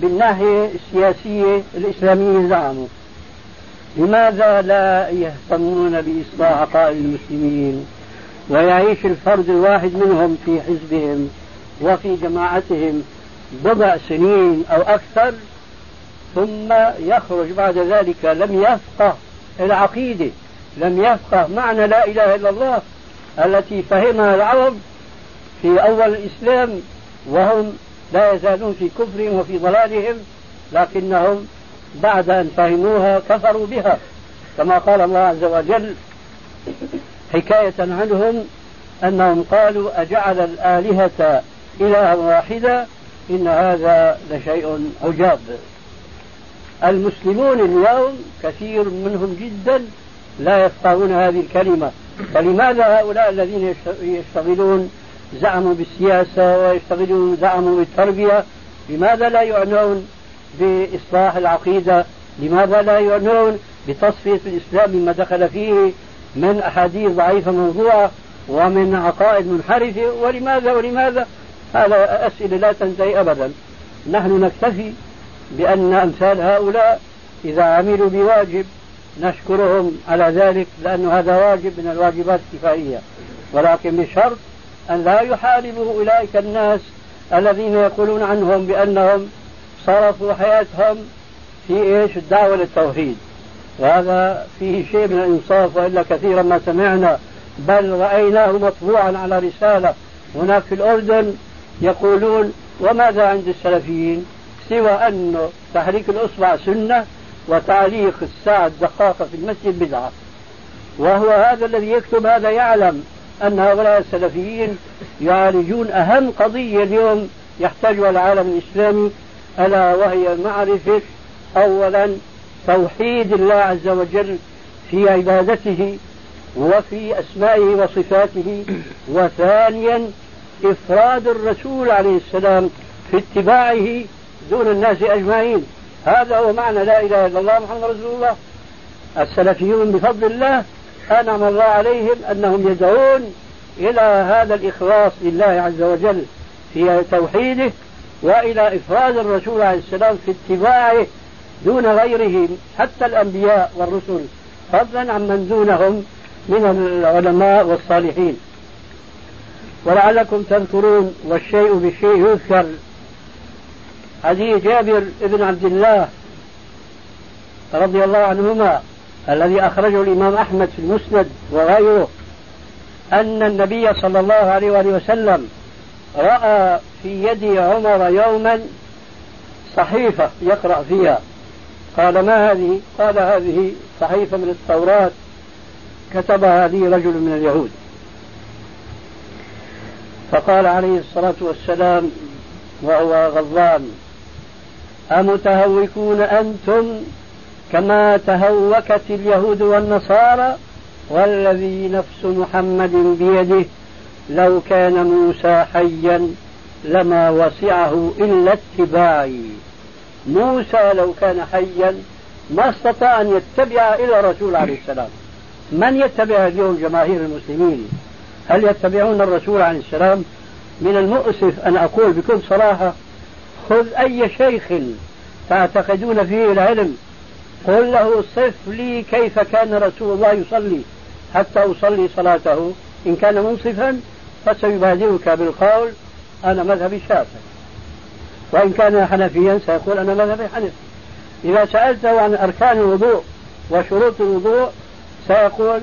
بالناحية السياسية الإسلامية زعموا. لماذا لا يهتمون بإصلاح عقائد المسلمين؟ ويعيش الفرد الواحد منهم في حزبهم وفي جماعتهم بضع سنين أو أكثر ثم يخرج بعد ذلك لم يفقه العقيدة لم يفقه معنى لا إله إلا الله التي فهمها العرب في أول الإسلام وهم لا يزالون في كفرهم وفي ضلالهم لكنهم بعد أن فهموها كفروا بها. كما قال الله عز وجل حكاية عنهم أنهم قالوا أجعل الآلهة إلها واحدة؟ إن هذا لشيء عجاب. المسلمون اليوم كثير منهم جدا لا يفقهون هذه الكلمة. فلماذا هؤلاء الذين يشتغلون زعموا بالسياسة ويشتغلون زعموا بالتربية لماذا لا يعنون بإصلاح العقيدة؟ لماذا لا يعنون بتصفية الإسلام مما دخل فيه من أحاديث ضعيفة موضوعة ومن عقائد منحرفة؟ ولماذا ولماذا؟ هذا أسئلة لا تنتهي أبدا. نحن نكتفي بأن أمثال هؤلاء إذا عملوا بواجب نشكرهم على ذلك لأن هذا واجب من الواجبات الكفائية. ولكن بشرط أن لا يحاربوا أولئك الناس الذين يقولون عنهم بأنهم صرفوا حياتهم في إيش؟ الدعوة للتوحيد. وهذا فيه شيء من الإنصاف وإلا كثيرا ما سمعنا. بل رأيناه مطبوعا على رسالة. هناك في الأردن يقولون وماذا عند السلفيين؟ سوى أن تحريك الأصبع سنة وتعليق الساعة الدقاقة في المسجد بدعة. وهو هذا الذي يكتب هذا يعلم. أن هؤلاء السلفيين يعالجون أهم قضية اليوم يحتاجها العالم الإسلامي ألا وهي معرفة أولا توحيد الله عز وجل في عبادته وفي أسمائه وصفاته وثانيا إفراد الرسول عليه السلام في اتباعه دون الناس أجمعين. هذا هو معنى لا إله إلا الله محمد رسول الله. السلفيون بفضل الله أنعم الله عليهم أنهم يدعون إلى هذا الإخلاص لله عز وجل في توحيده وإلى إفراد الرسول عليه السلام في اتباعه دون غيره حتى الأنبياء والرسل فضلا عمن دونهم من العلماء والصالحين. ولعلكم تذكرون والشيء بالشيء يذكر. حديث جابر بن عبد الله رضي الله عنهما الذي أخرجه الإمام أحمد في المسند وغيره أن النبي صلى الله عليه وآله وسلم رأى في يد عمر يوما صحيفة يقرأ فيها قال ما هذه؟ قال هذه صحيفة من التوراة كتبها لي رجل من اليهود فقال عليه الصلاة والسلام وهو غضبان أمتهوكون أنتم كما تهوكت اليهود والنصارى والذي نفس محمد بيده لو كان موسى حيا لما وسعه إلا اتباعي. موسى لو كان حيا ما استطاع أن يتبع إلى الرسول عليه السلام. من يتبع اليوم جماهير المسلمين؟ هل يتبعون الرسول عليه السلام؟ من المؤسف أن أقول بكل صراحة خذ أي شيخ تعتقدون فيه العلم قل له صف لي كيف كان رسول الله يصلي. حتى أصلي صلاته. إن كان منصفا فسيبادرك بالقول أنا مذهبي الشافعي وإن كان حنفيا سيقول أنا مذهبي حنفي. إذا سألته عن أركان الوضوء وشروط الوضوء سيقول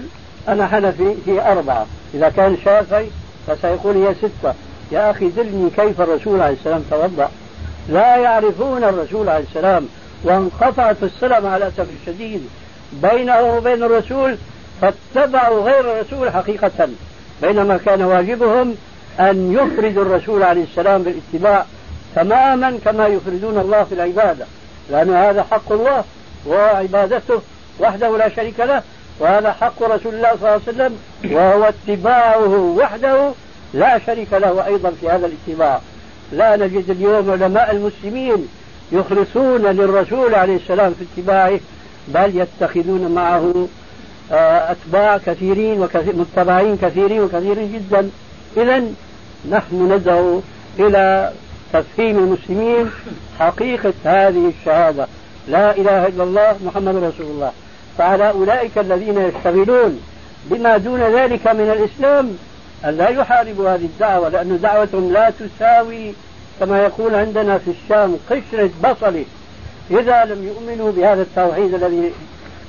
أنا حنفي هي أربعة. إذا كان شافعي فسيقول هي ستة. يا أخي دلني كيف الرسول عليه السلام توضأ. لا يعرفون الرسول عليه السلام وانقطعت الصلة مع الأسف الشديد بينه وبين الرسول فاتبعوا غير الرسول حقيقة. بينما كان واجبهم أن يفردوا الرسول عليه السلام بالاتباع تماما كما يفردون الله في العبادة لأن هذا حق الله وعبادته وحده لا شريك له وهذا حق رسول الله صلى الله عليه وسلم وهو اتباعه وحده لا شريك له أيضا في هذا الاتباع. لا نجد اليوم علماء المسلمين يخلصون للرسول عليه السلام في اتباعه بل يتخذون معه آه، أتباع كثيرين ومتبعين كثيرين وكثيرين جدا. إذا نحن ندعو إلى تفهيم المسلمين حقيقة هذه الشهادة. لا إله إلا الله محمد رسول الله. فعلى أولئك الذين يشتغلون بما دون ذلك من الإسلام أن لا يحاربوا هذه الدعوة لأن دعوتهم لا تساوي كما يقول عندنا في الشام قشرة بصل. إذا لم يؤمنوا بهذا التوحيد الذي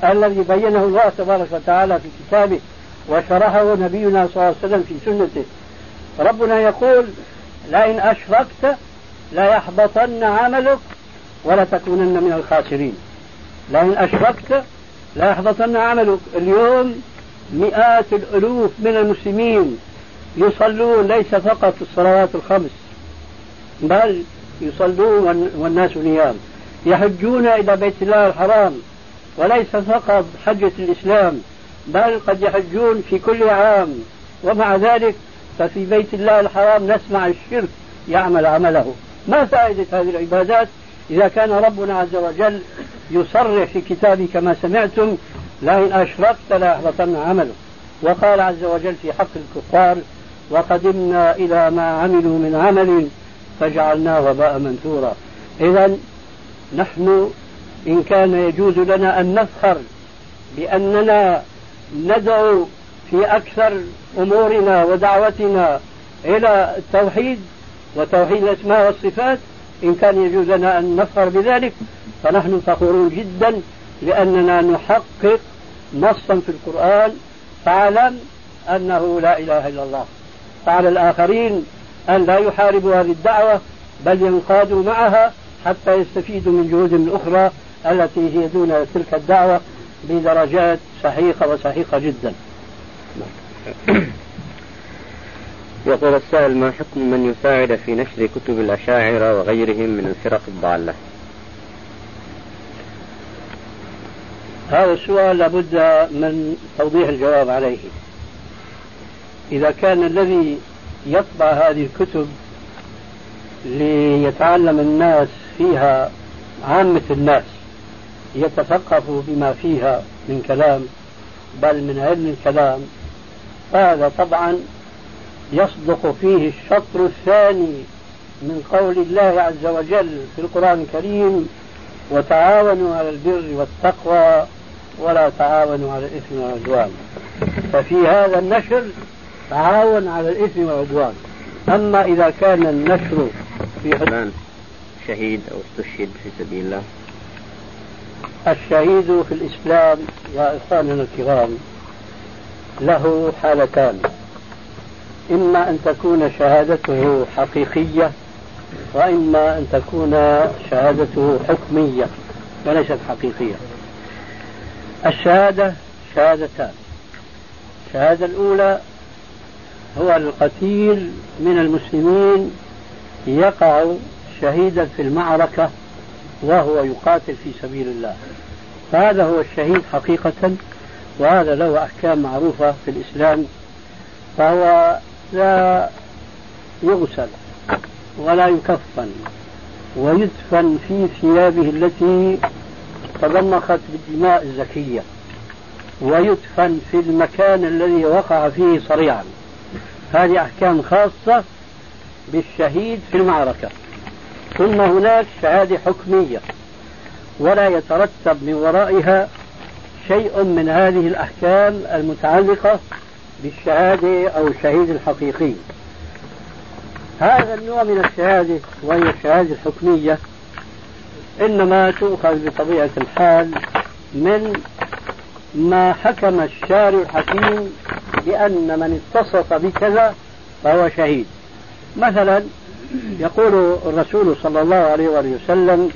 الذي بينه الله تبارك وتعالى في كتابه وشرحه نبينا صلى الله عليه وسلم في سنته. ربنا يقول لئن أشركت ليحبطن عملك ولتكونن من الخاسرين. لئن أشركت ليحبطن عملك. اليوم مئات الألوف من المسلمين يصلون ليس فقط الصلوات الخمس. بل يصلون والناس نيام. يحجون إلى بيت الله الحرام وليس فقط حجة الإسلام بل قد يحجون في كل عام. ومع ذلك ففي بيت الله الحرام نسمع الشرك يعمل عمله. ما فائدة هذه العبادات؟ إذا كان ربنا عز وجل يصرح في كتابه كما سمعتم لئن أشركت ليحبطن عمله. وقال عز وجل في حق الكفار وقدمنا إلى ما عملوا من عمل فجعلناه وباء منثورا. إذا نحن إن كان يجوز لنا أن نفخر بأننا ندعو في أكثر أمورنا ودعوتنا إلى التوحيد وتوحيد الأسماء والصفات إن كان يجوز لنا أن نفخر بذلك فنحن فخورون جدا لأننا نحقق نصا في القرآن فاعلم أنه لا إله إلا الله. فعلى الآخرين أن لا يحاربوا هذه الدعوة بل ينقادوا معها حتى يستفيدوا من جهودهم الأخرى التي هي دون تلك الدعوة بدرجات صحيحة وصحيحة جدا. يقول السائل ما حكم من يساعد في نشر كتب الأشاعرة وغيرهم من الفرق الضالة؟ هذا السؤال لابد من توضيح الجواب عليه. إذا كان الذي يطبع هذه الكتب ليتعلم الناس فيها عامة الناس يتثقفوا بما فيها من كلام بل من علم الكلام. فهذا طبعا يصدق فيه الشطر الثاني من قول الله عز وجل في القرآن الكريم وتعاونوا على البر والتقوى ولا تعاونوا على الإثم والعدوان ففي هذا النشر تعاون على الإثم والعدوان. أما إذا كان النشر في فلان شهيد أو استشهد في سبيل الله. الشهيد في الإسلام يا إخواننا الكرام له حالتان. إما أن تكون شهادته حقيقية وإما أن تكون شهادته حكمية وليست حقيقية. الشهادة شهادتان. الشهادة الأولى هو القتيل من المسلمين يقع شهيدا في المعركة وهو يقاتل في سبيل الله. فهذا هو الشهيد حقيقة وهذا له أحكام معروفة في الإسلام فهو لا يغسل ولا يكفن ويدفن في ثيابه التي تضمخت بالدماء الزكية ويدفن في المكان الذي وقع فيه صريعا. هذه أحكام خاصة بالشهيد في المعركة. ثم هناك شهادة حكمية. ولا يترتب من ورائها شيء من هذه الأحكام المتعلقة بالشهادة أو الشهيد الحقيقي. هذا النوع من الشهادة وهي الشهادة الحكمية إنما تؤخذ بطبيعة الحال من ما حكم الشارع الحكيم بأن من اتصف بكذا فهو شهيد. مثلا يقول الرسول صلى الله عليه وآله وسلم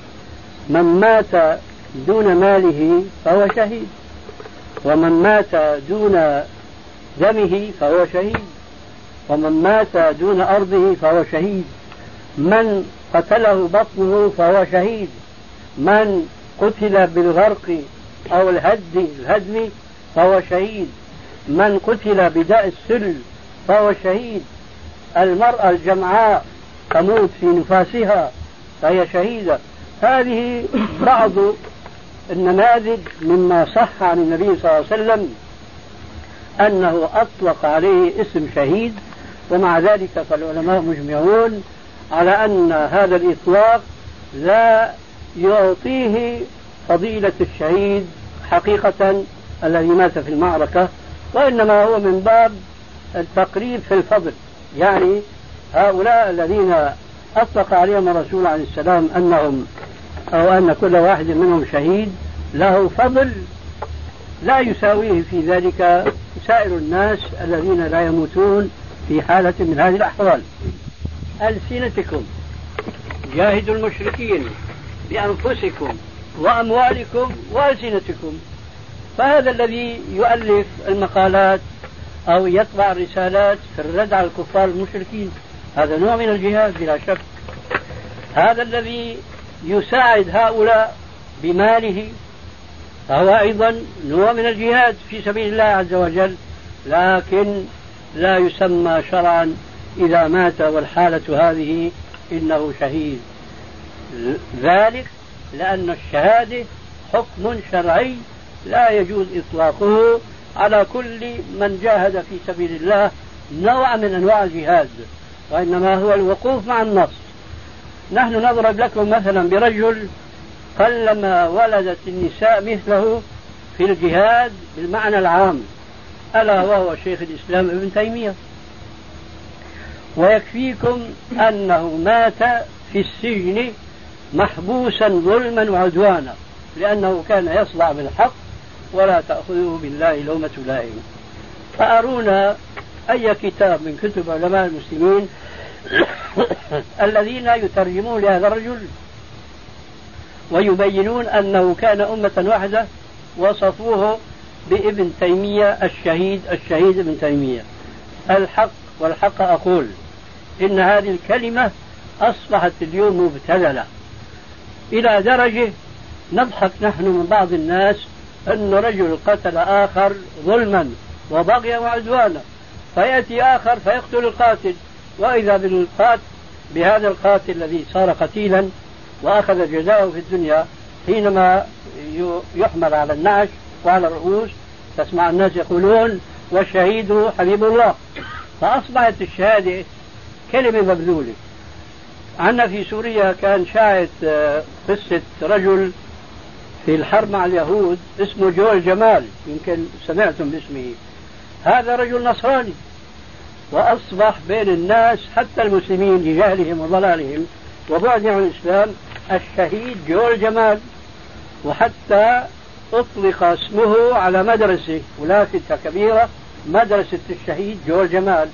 من مات دون ماله فهو شهيد ومن مات دون دمه فهو شهيد ومن مات دون أرضه فهو شهيد من قتله بطنه فهو شهيد من قتل بالغرق أو الهد الهدم فهو شهيد. من قتل بداء السل فهو شهيد. المرأة الجمعاء تموت في نفاسها فهي شهيدة. هذه بعض النماذج مما صح عن النبي صلى الله عليه وسلم أنه أطلق عليه اسم شهيد ومع ذلك فالعلماء مجمعون على أن هذا الإطلاق لا يعطيه فضيلة الشهيد حقيقة الذي مات في المعركة وإنما هو من باب التقريب في الفضل. يعني هؤلاء الذين أطلق عليهم الرسول عليه السلام أنهم أو أن كل واحد منهم شهيد له فضل لا يساويه في ذلك سائر الناس الذين لا يموتون في حالة من هذه الأحوال. ألسنتكم جاهدوا المشركين بأنفسكم وأموالكم وألسنتكم. فهذا الذي يؤلف المقالات أو يطبع الرسالات في الرد على الكفار المشركين. هذا نوع من الجهاد بلا شك. هذا الذي يساعد هؤلاء بماله فهو أيضا نوع من الجهاد في سبيل الله عز وجل لكن لا يسمى شرعا إذا مات والحالة هذه إنه شهيد. ذلك لأن الشهادة حكم شرعي لا يجوز إطلاقه على كل من جاهد في سبيل الله نوع من أنواع الجهاد وإنما هو الوقوف مع النص. نحن نضرب لكم مثلا برجل قلما ولدت النساء مثله في الجهاد بالمعنى العام ألا وهو شيخ الإسلام ابن تيمية. ويكفيكم أنه مات في السجن محبوسا ظلما وعدوانا لأنه كان يصدع بالحق ولا تأخذه بالله لومة لائم. فأرونا أي كتاب من كتب علماء المسلمين الذين يترجمون لهذا الرجل ويبينون أنه كان أمة واحدة وصفوه بابن تيمية الشهيد الشهيد ابن تيمية. الحق والحق أقول إن هذه الكلمة أصبحت اليوم مبتذلة. إلى درجة نضحك نحن من بعض الناس أن رجل قتل آخر ظلما وبغيا وعدوانا. فيأتي آخر فيقتل القاتل. وإذا بالقاتل بهذا القاتل الذي صار قتيلا وأخذ جزاءه في الدنيا حينما يحمل على النعش وعلى الرؤوس تسمع الناس يقولون والشهيد حبيب الله. فأصبحت الشهادة كلمة مبذولة. عندنا في سوريا كان شاهد آه، قصة رجل في الحرب مع اليهود اسمه جول جمال يمكن سمعتم باسمه. هذا رجل نصراني وأصبح بين الناس حتى المسلمين لجهلهم وضلالهم وبعدهم عن الإسلام الشهيد جول جمال وحتى أطلق اسمه على مدرسة ولافتة كبيرة مدرسة الشهيد جول جمال.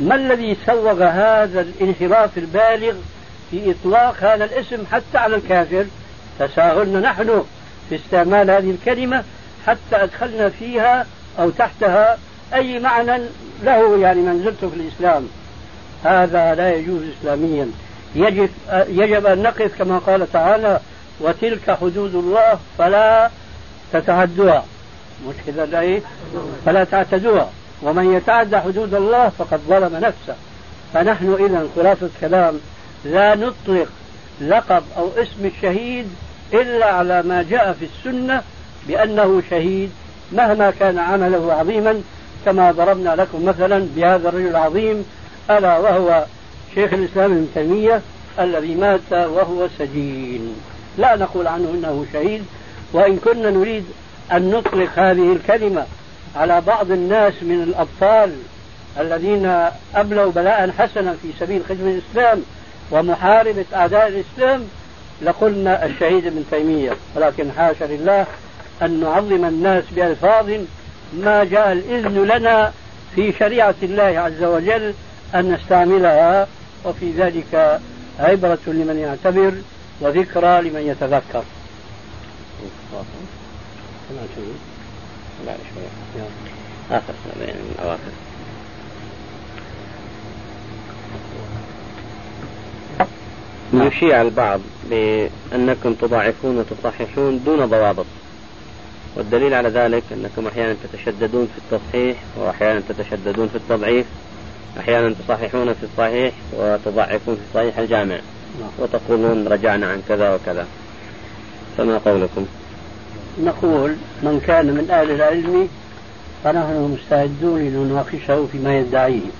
ما الذي سوغ هذا الانحراف البالغ في إطلاق هذا الاسم حتى على الكافر؟ تساهلنا نحن في استعمال هذه الكلمة حتى أدخلنا فيها أو تحتها أي معنى له يعني منزلته في الإسلام. هذا لا يجوز إسلاميا. يجب يجب أن نقف كما قال تعالى وتلك حدود الله فلا تتعدوها مش كذا إيه؟ فلا تعتدوها. ومن يتعدى حدود الله فقد ظلم نفسه. فنحن إذا خلاصة كلام لا نطلق لقب أو اسم الشهيد إلا على ما جاء في السنة بأنه شهيد مهما كان عمله عظيما. كما ضربنا لكم مثلا بهذا الرجل العظيم ألا وهو شيخ الإسلام ابن تيمية الذي مات وهو سجين. لا نقول عنه إنه شهيد وإن كنا نريد أن نطلق هذه الكلمة على بعض الناس من الأبطال الذين أبلوا بلاء حسنا في سبيل خدمة الإسلام ومحاربة أعداء الإسلام لقلنا الشهيد ابن تيمية. ولكن حاشا لله أن نعظم الناس بألفاظ ما جاء الإذن لنا في شريعة الله عز وجل أن نستعملها وفي ذلك عبرة لمن يعتبر وذكرى لمن يتذكر. آخر بين الأواخر. يشيع البعض بأنكم تضاعفون وتصححون دون ضوابط والدليل على ذلك أنكم أحيانا تتشددون في التصحيح وأحيانا تتشددون في التضعيف أحيانا تصححون في الصحيح وتضعفون في صحيح الجامع نعم. وتقولون رجعنا عن كذا وكذا. فما قولكم؟ نقول من كان من أهل العلم فنحن مستعدون لنناقشه فيما يدعيه.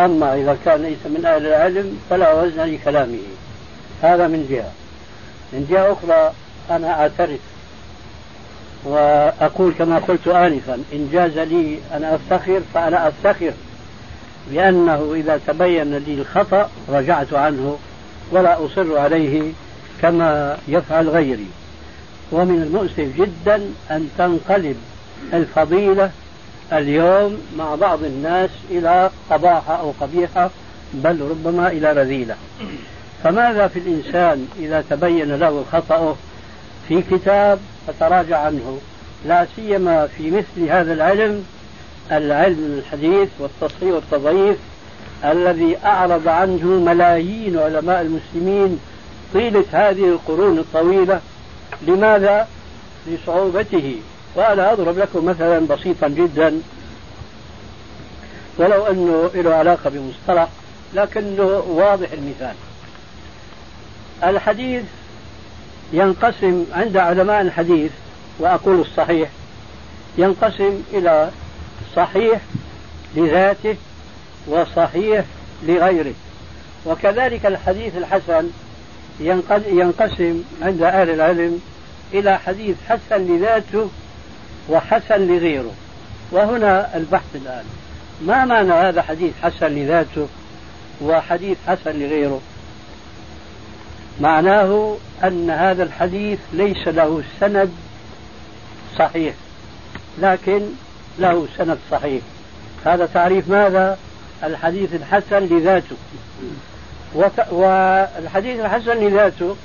أما إذا كان ليس من أهل العلم فلا وزن لكلامه. هذا من جهة. من جهة أخرى أنا أعترف وأقول كما قلت آنفا إن جاز لي أن أفتخر فأنا أفتخر لأنه إذا تبين لي الخطأ رجعت عنه ولا أصر عليه كما يفعل غيري. ومن المؤسف جدا أن تنقلب الفضيلة اليوم مع بعض الناس إلى قباحة أو قبيحة بل ربما إلى رذيلة. فماذا في الإنسان إذا تبين له خطأه؟ في كتاب فتراجع عنه لا سيما في مثل هذا العلم العلم الحديث والتصحيح والتضعيف الذي أعرض عنه ملايين علماء المسلمين طيلة هذه القرون الطويلة لماذا؟ لصعوبته. وأنا أضرب لكم مثلا بسيطا جدا. ولو أنه له علاقة بمصطلح لكنه واضح المثال. الحديث ينقسم عند علماء الحديث وأقول الصحيح ينقسم إلى صحيح لذاته وصحيح لغيره. وكذلك الحديث الحسن ينقسم عند أهل العلم إلى حديث حسن لذاته وحسن لغيره. وهنا البحث الآن. ما معنى هذا حديث حسن لذاته وحديث حسن لغيره؟ معناه أن هذا الحديث ليس له سند صحيح لكن له سند صحيح. هذا تعريف ماذا؟ الحديث الحسن لذاته. والحديث الحسن لذاته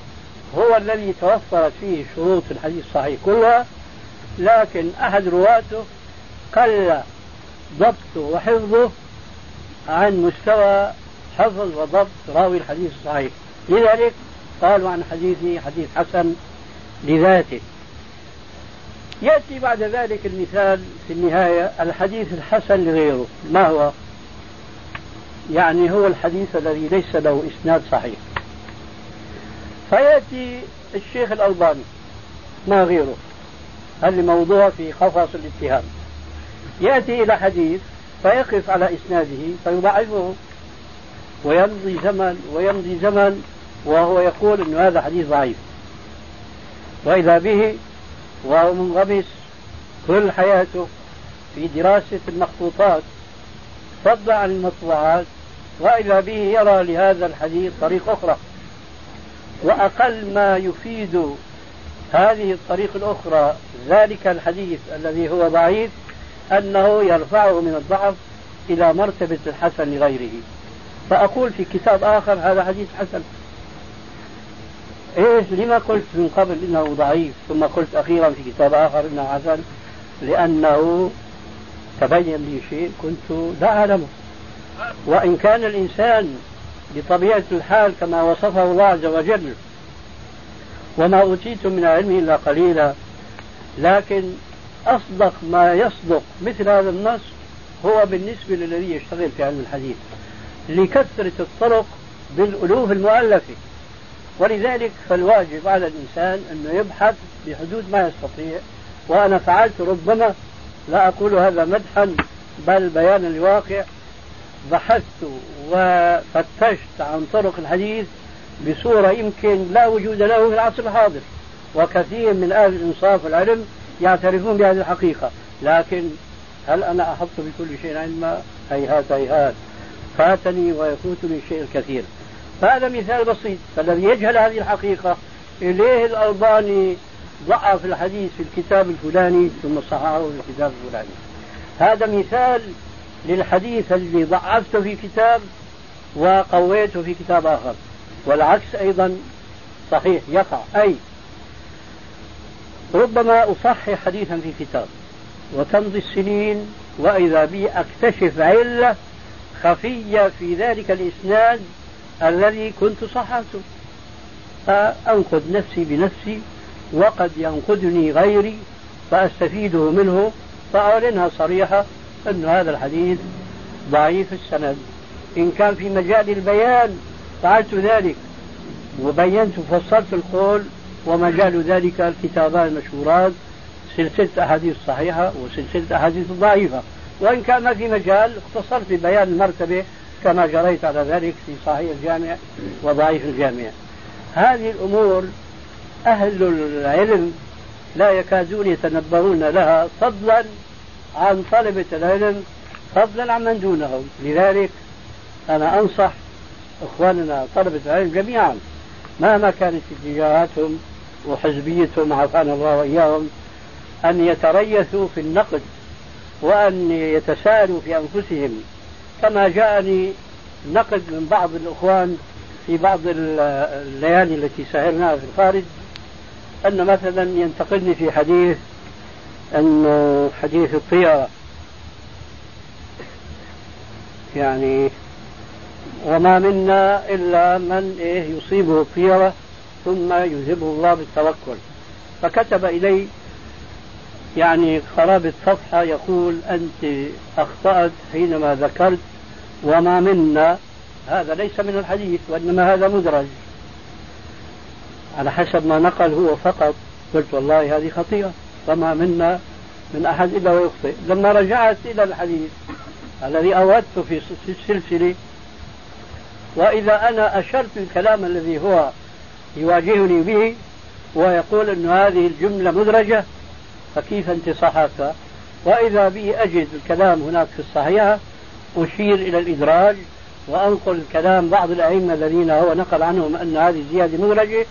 هو الذي توفرت فيه شروط الحديث الصحيح كلها لكن أحد رواته قل ضبطه وحفظه عن مستوى حفظ وضبط راوي الحديث الصحيح. لذلك قالوا عن حديثه حديث حسن لذاته. يأتي بعد ذلك المثال في النهاية الحديث الحسن لغيره. ما هو؟ يعني هو الحديث الذي ليس له إسناد صحيح. فيأتي الشيخ الألباني ما غيره؟ هل موضوع في قفص الاتهام. يأتي إلى حديث فيقف على إسناده فيضعفه. ويمضي زمن ويمضي زمن وهو يقول أن هذا حديث ضعيف. وإذا به وهو منغمس كل حياته في دراسة المخطوطات فضلا عن المطبوعات وإذا به يرى لهذا الحديث طريق أخرى. وأقل ما يفيد هذه الطريق الأخرى ذلك الحديث الذي هو ضعيف أنه يرفعه من الضعف إلى مرتبة الحسن لغيره. فأقول في كتاب آخر هذا حديث حسن. إيش لما قلت من قبل إنه ضعيف ثم قلت أخيرا في كتاب آخر إنه حسن؟ لأنه تبين لي شيء كنت لا أعلمه. وإن كان الإنسان بطبيعة الحال كما وصفه الله عز وجل وما أوتيتم من العلم إلا قليلا لكن أصدق ما يصدق مثل هذا النص هو بالنسبة للذي يشتغل في علم الحديث لكثرة الطرق بالألوف المؤلفة. ولذلك فالواجب على الإنسان أنه يبحث بحدود ما يستطيع وأنا فعلت ربما لا أقول هذا مدحا بل بيانا لواقع بحثت وفتشت عن طرق الحديث بصورة يمكن لا وجود له في العصر الحاضر وكثير من أهل الإنصاف والعلم يعترفون بهذه الحقيقة. لكن هل أنا أحط بكل شيء علما؟ هيهات هيهات. فاتني ويفوتني الشيء الكثير. فهذا مثال بسيط. فالذي يجهل هذه الحقيقة إليه الألباني ضعف الحديث في الكتاب الفلاني ثم صححه في الكتاب الفلاني. هذا مثال للحديث الذي ضعفته في كتاب وقويته في كتاب آخر. والعكس أيضا صحيح يقع. أي ربما أصحح حديثا في كتاب وتمضي السنين وإذا بي أكتشف علة خفية في ذلك الإسناد الذي كنت صححته. فأنقذ نفسي بنفسي وقد ينقذني غيري فأستفيده منه فأعلنها صريحة أن هذا الحديث ضعيف السند. إن كان في مجال البيان فعلت ذلك. وبينت وفصلت القول ومجال ذلك الكتابان المشهورات سلسلة أحاديث صحيحة وسلسلة أحاديث ضعيفة. وإن كان ما في مجال اختصرت ببيان المرتبة كما جريت على ذلك في صحيح الجامع وضعيف الجامع. هذه الأمور أهل العلم لا يكادون يتنبهون لها فضلا عن طلبة العلم فضلا عن من دونهم. لذلك أنا أنصح إخواننا طلبة العلم جميعا مهما كانت اتجاهاتهم وحزبيتهم عافانا الله وإياهم أن يتريثوا في النقد وأن يتساءلوا في أنفسهم. كما جاءني نقد من بعض الإخوان في بعض الليالي التي سهرناها في الخارج أن مثلا ينتقدني في حديث أن حديث الطيرة. يعني وما منا إلا من إيه يصيبه الطيرة ثم يذهبه الله بالتوكل. فكتب إلي يعني قرابة صفحة يقول أنت أخطأت حينما ذكرت وما منا. هذا ليس من الحديث وإنما هذا مدرج. على حسب ما نقل هو فقط. قلت والله هذه خطيئة وما منا من أحد إلا ويخطئ. لما رجعت إلى الحديث الذي أوردت في السلسلة وإذا أنا أشرت الكلام الذي هو يواجهني به ويقول أن هذه الجملة مدرجة فكيف صححتها وإذا بي أجد الكلام هناك في الصحيحة أشير إلى الإدراج وأنقل كلام بعض الأئمة الذين هو نقل عنهم أن هذه الزيادة مدرجة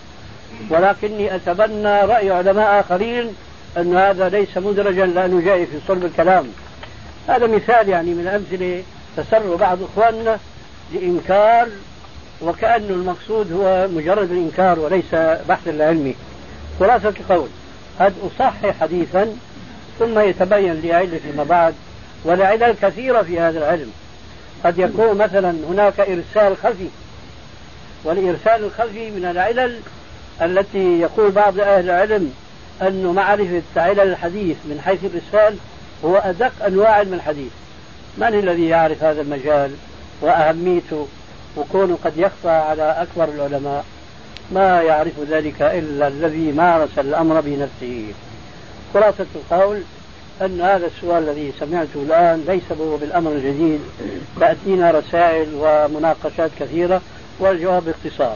ولكني أتبنى رأي علماء آخرين أن هذا ليس مدرجا لأنه جاي في صلب الكلام. هذا مثال يعني من أمثلة تسر بعض إخواننا لإنكار وكأن المقصود هو مجرد الإنكار وليس بحث العلمي. خلاصة القول قد أصحح حديثا ثم يتبين لي علة فيما بعد والعلل كثيرة في هذا العلم. قد يكون مثلا هناك إرسال خفي والإرسال الخفي من العلل التي يقول بعض أهل العلم أن معرفة علل الحديث من حيث الإرسال هو أدق أنواع علم الحديث. من الذي يعرف هذا المجال وأهميته وكونه قد يخفى على أكبر العلماء؟ ما يعرف ذلك إلا الذي مارس الأمر بنفسه. خلاصة القول أن هذا السؤال الذي سمعته الآن ليس هو بالأمر الجديد تأتينا رسائل ومناقشات كثيرة والجواب باختصار.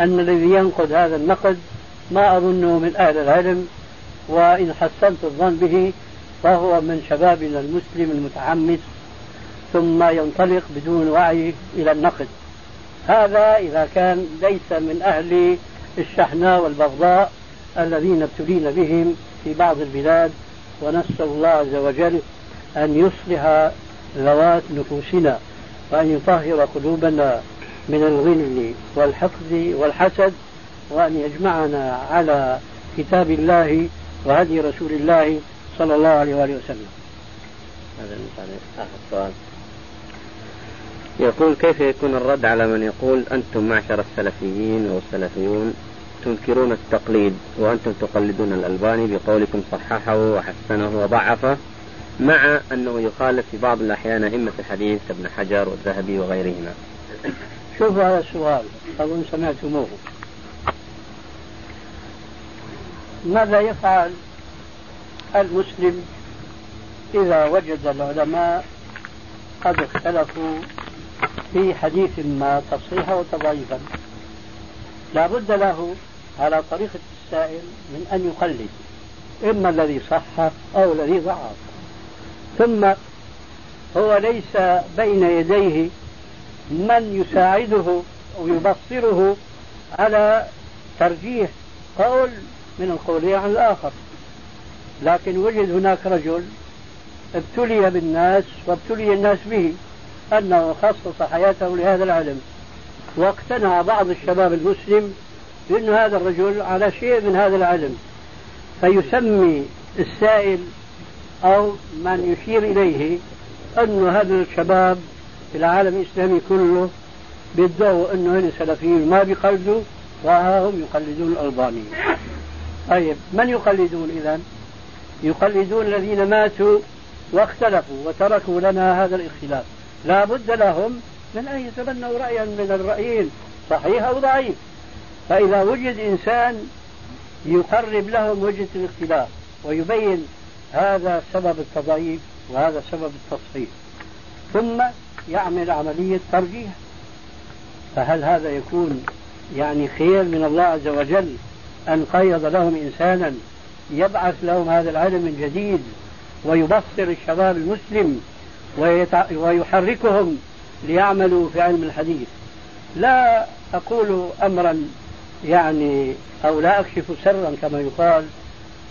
أن الذي ينقد هذا النقد ما أظنه من أهل العلم وإن حسنت الظن به فهو من شبابنا المسلم المتحمس ثم ينطلق بدون وعي إلى النقد. هذا إذا كان ليس من أهل الشحناء والبغضاء الذين ابتلينا بهم في بعض البلاد ونسأل الله عز وجل أن يصلح ذوات نفوسنا وأن يطهر قلوبنا. من الغل والحقد والحسد وأن يجمعنا على كتاب الله وهدي رسول الله صلى الله عليه وآله وسلم. هذا آخر سؤال. يقول كيف يكون الرد على من يقول أنتم معشر السلفيين والسلفيون تنكرون التقليد وأنتم تقلدون الألباني بقولكم صححه وحسنه وضعفه مع أنه يخالف في بعض الأحيان أئمة الحديث كابن حجر والذهبي وغيرهما. شوفوا هذا السؤال أظن سمعتموه. ماذا يفعل المسلم إذا وجد العلماء قد اختلفوا في حديث ما تصحيحا وتضعيفا لا بد له على طريقة السائل من أن يقلد إما الذي صح أو الذي ضعف. ثم هو ليس بين يديه من يساعده أو يبصره على ترجيح قول من القولين عن الآخر. لكن وجد هناك رجل ابتلي بالناس وابتلي الناس به أنه خصص حياته لهذا العلم واقتنع بعض الشباب المسلم بأن هذا الرجل على شيء من هذا العلم فيسمي السائل أو من يشير إليه أن هذا الشباب في العالم الإسلامي كله بيدعوا أنه هن سلفيين ما بيقلدوا وهم يقلدون الألباني طيب من يقلدون إذا؟ يقلدون الذين ماتوا واختلفوا وتركوا لنا هذا الاختلاف. لا بد لهم من أن يتبنوا رأيا من الرأيين صحيح أو ضعيف. فإذا وجد إنسان يقرب لهم وجهة الاختلاف ويبين هذا سبب التضعيف وهذا سبب التصحيح. ثم يعمل عملية ترجيح. فهل هذا يكون يعني خير من الله عز وجل أن قيض لهم إنسانا يبعث لهم هذا العلم من جديد ويبصر الشباب المسلم ويحركهم ليعملوا في علم الحديث؟ لا أقول أمرا يعني أو لا أكشف سرا كما يقال.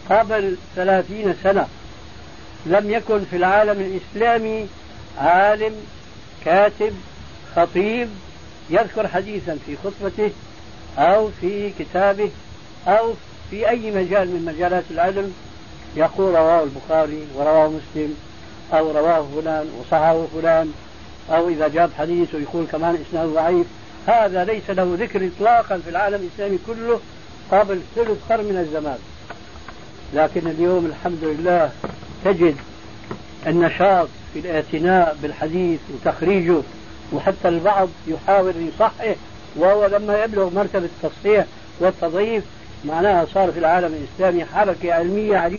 قبل ثلاثين سنة لم يكن في العالم الإسلامي عالم كاتب خطيب يذكر حديثا في خطبته أو في كتابه أو في أي مجال من مجالات العلم يقول رواه البخاري ورواه مسلم أو رواه فلان وصححه فلان أو إذا جاب حديث ويقول كمان إسناده ضعيف. هذا ليس له ذكر إطلاقا في العالم الإسلامي كله قبل ثلث قرن من الزمان. لكن اليوم الحمد لله تجد النشاط في الاعتناء بالحديث وتخريجه وحتى البعض يحاول يصحح وهو لما يبلغ مرتبة التصحيح والتضعيف معناها صار في العالم الإسلامي حركة علمية عديدة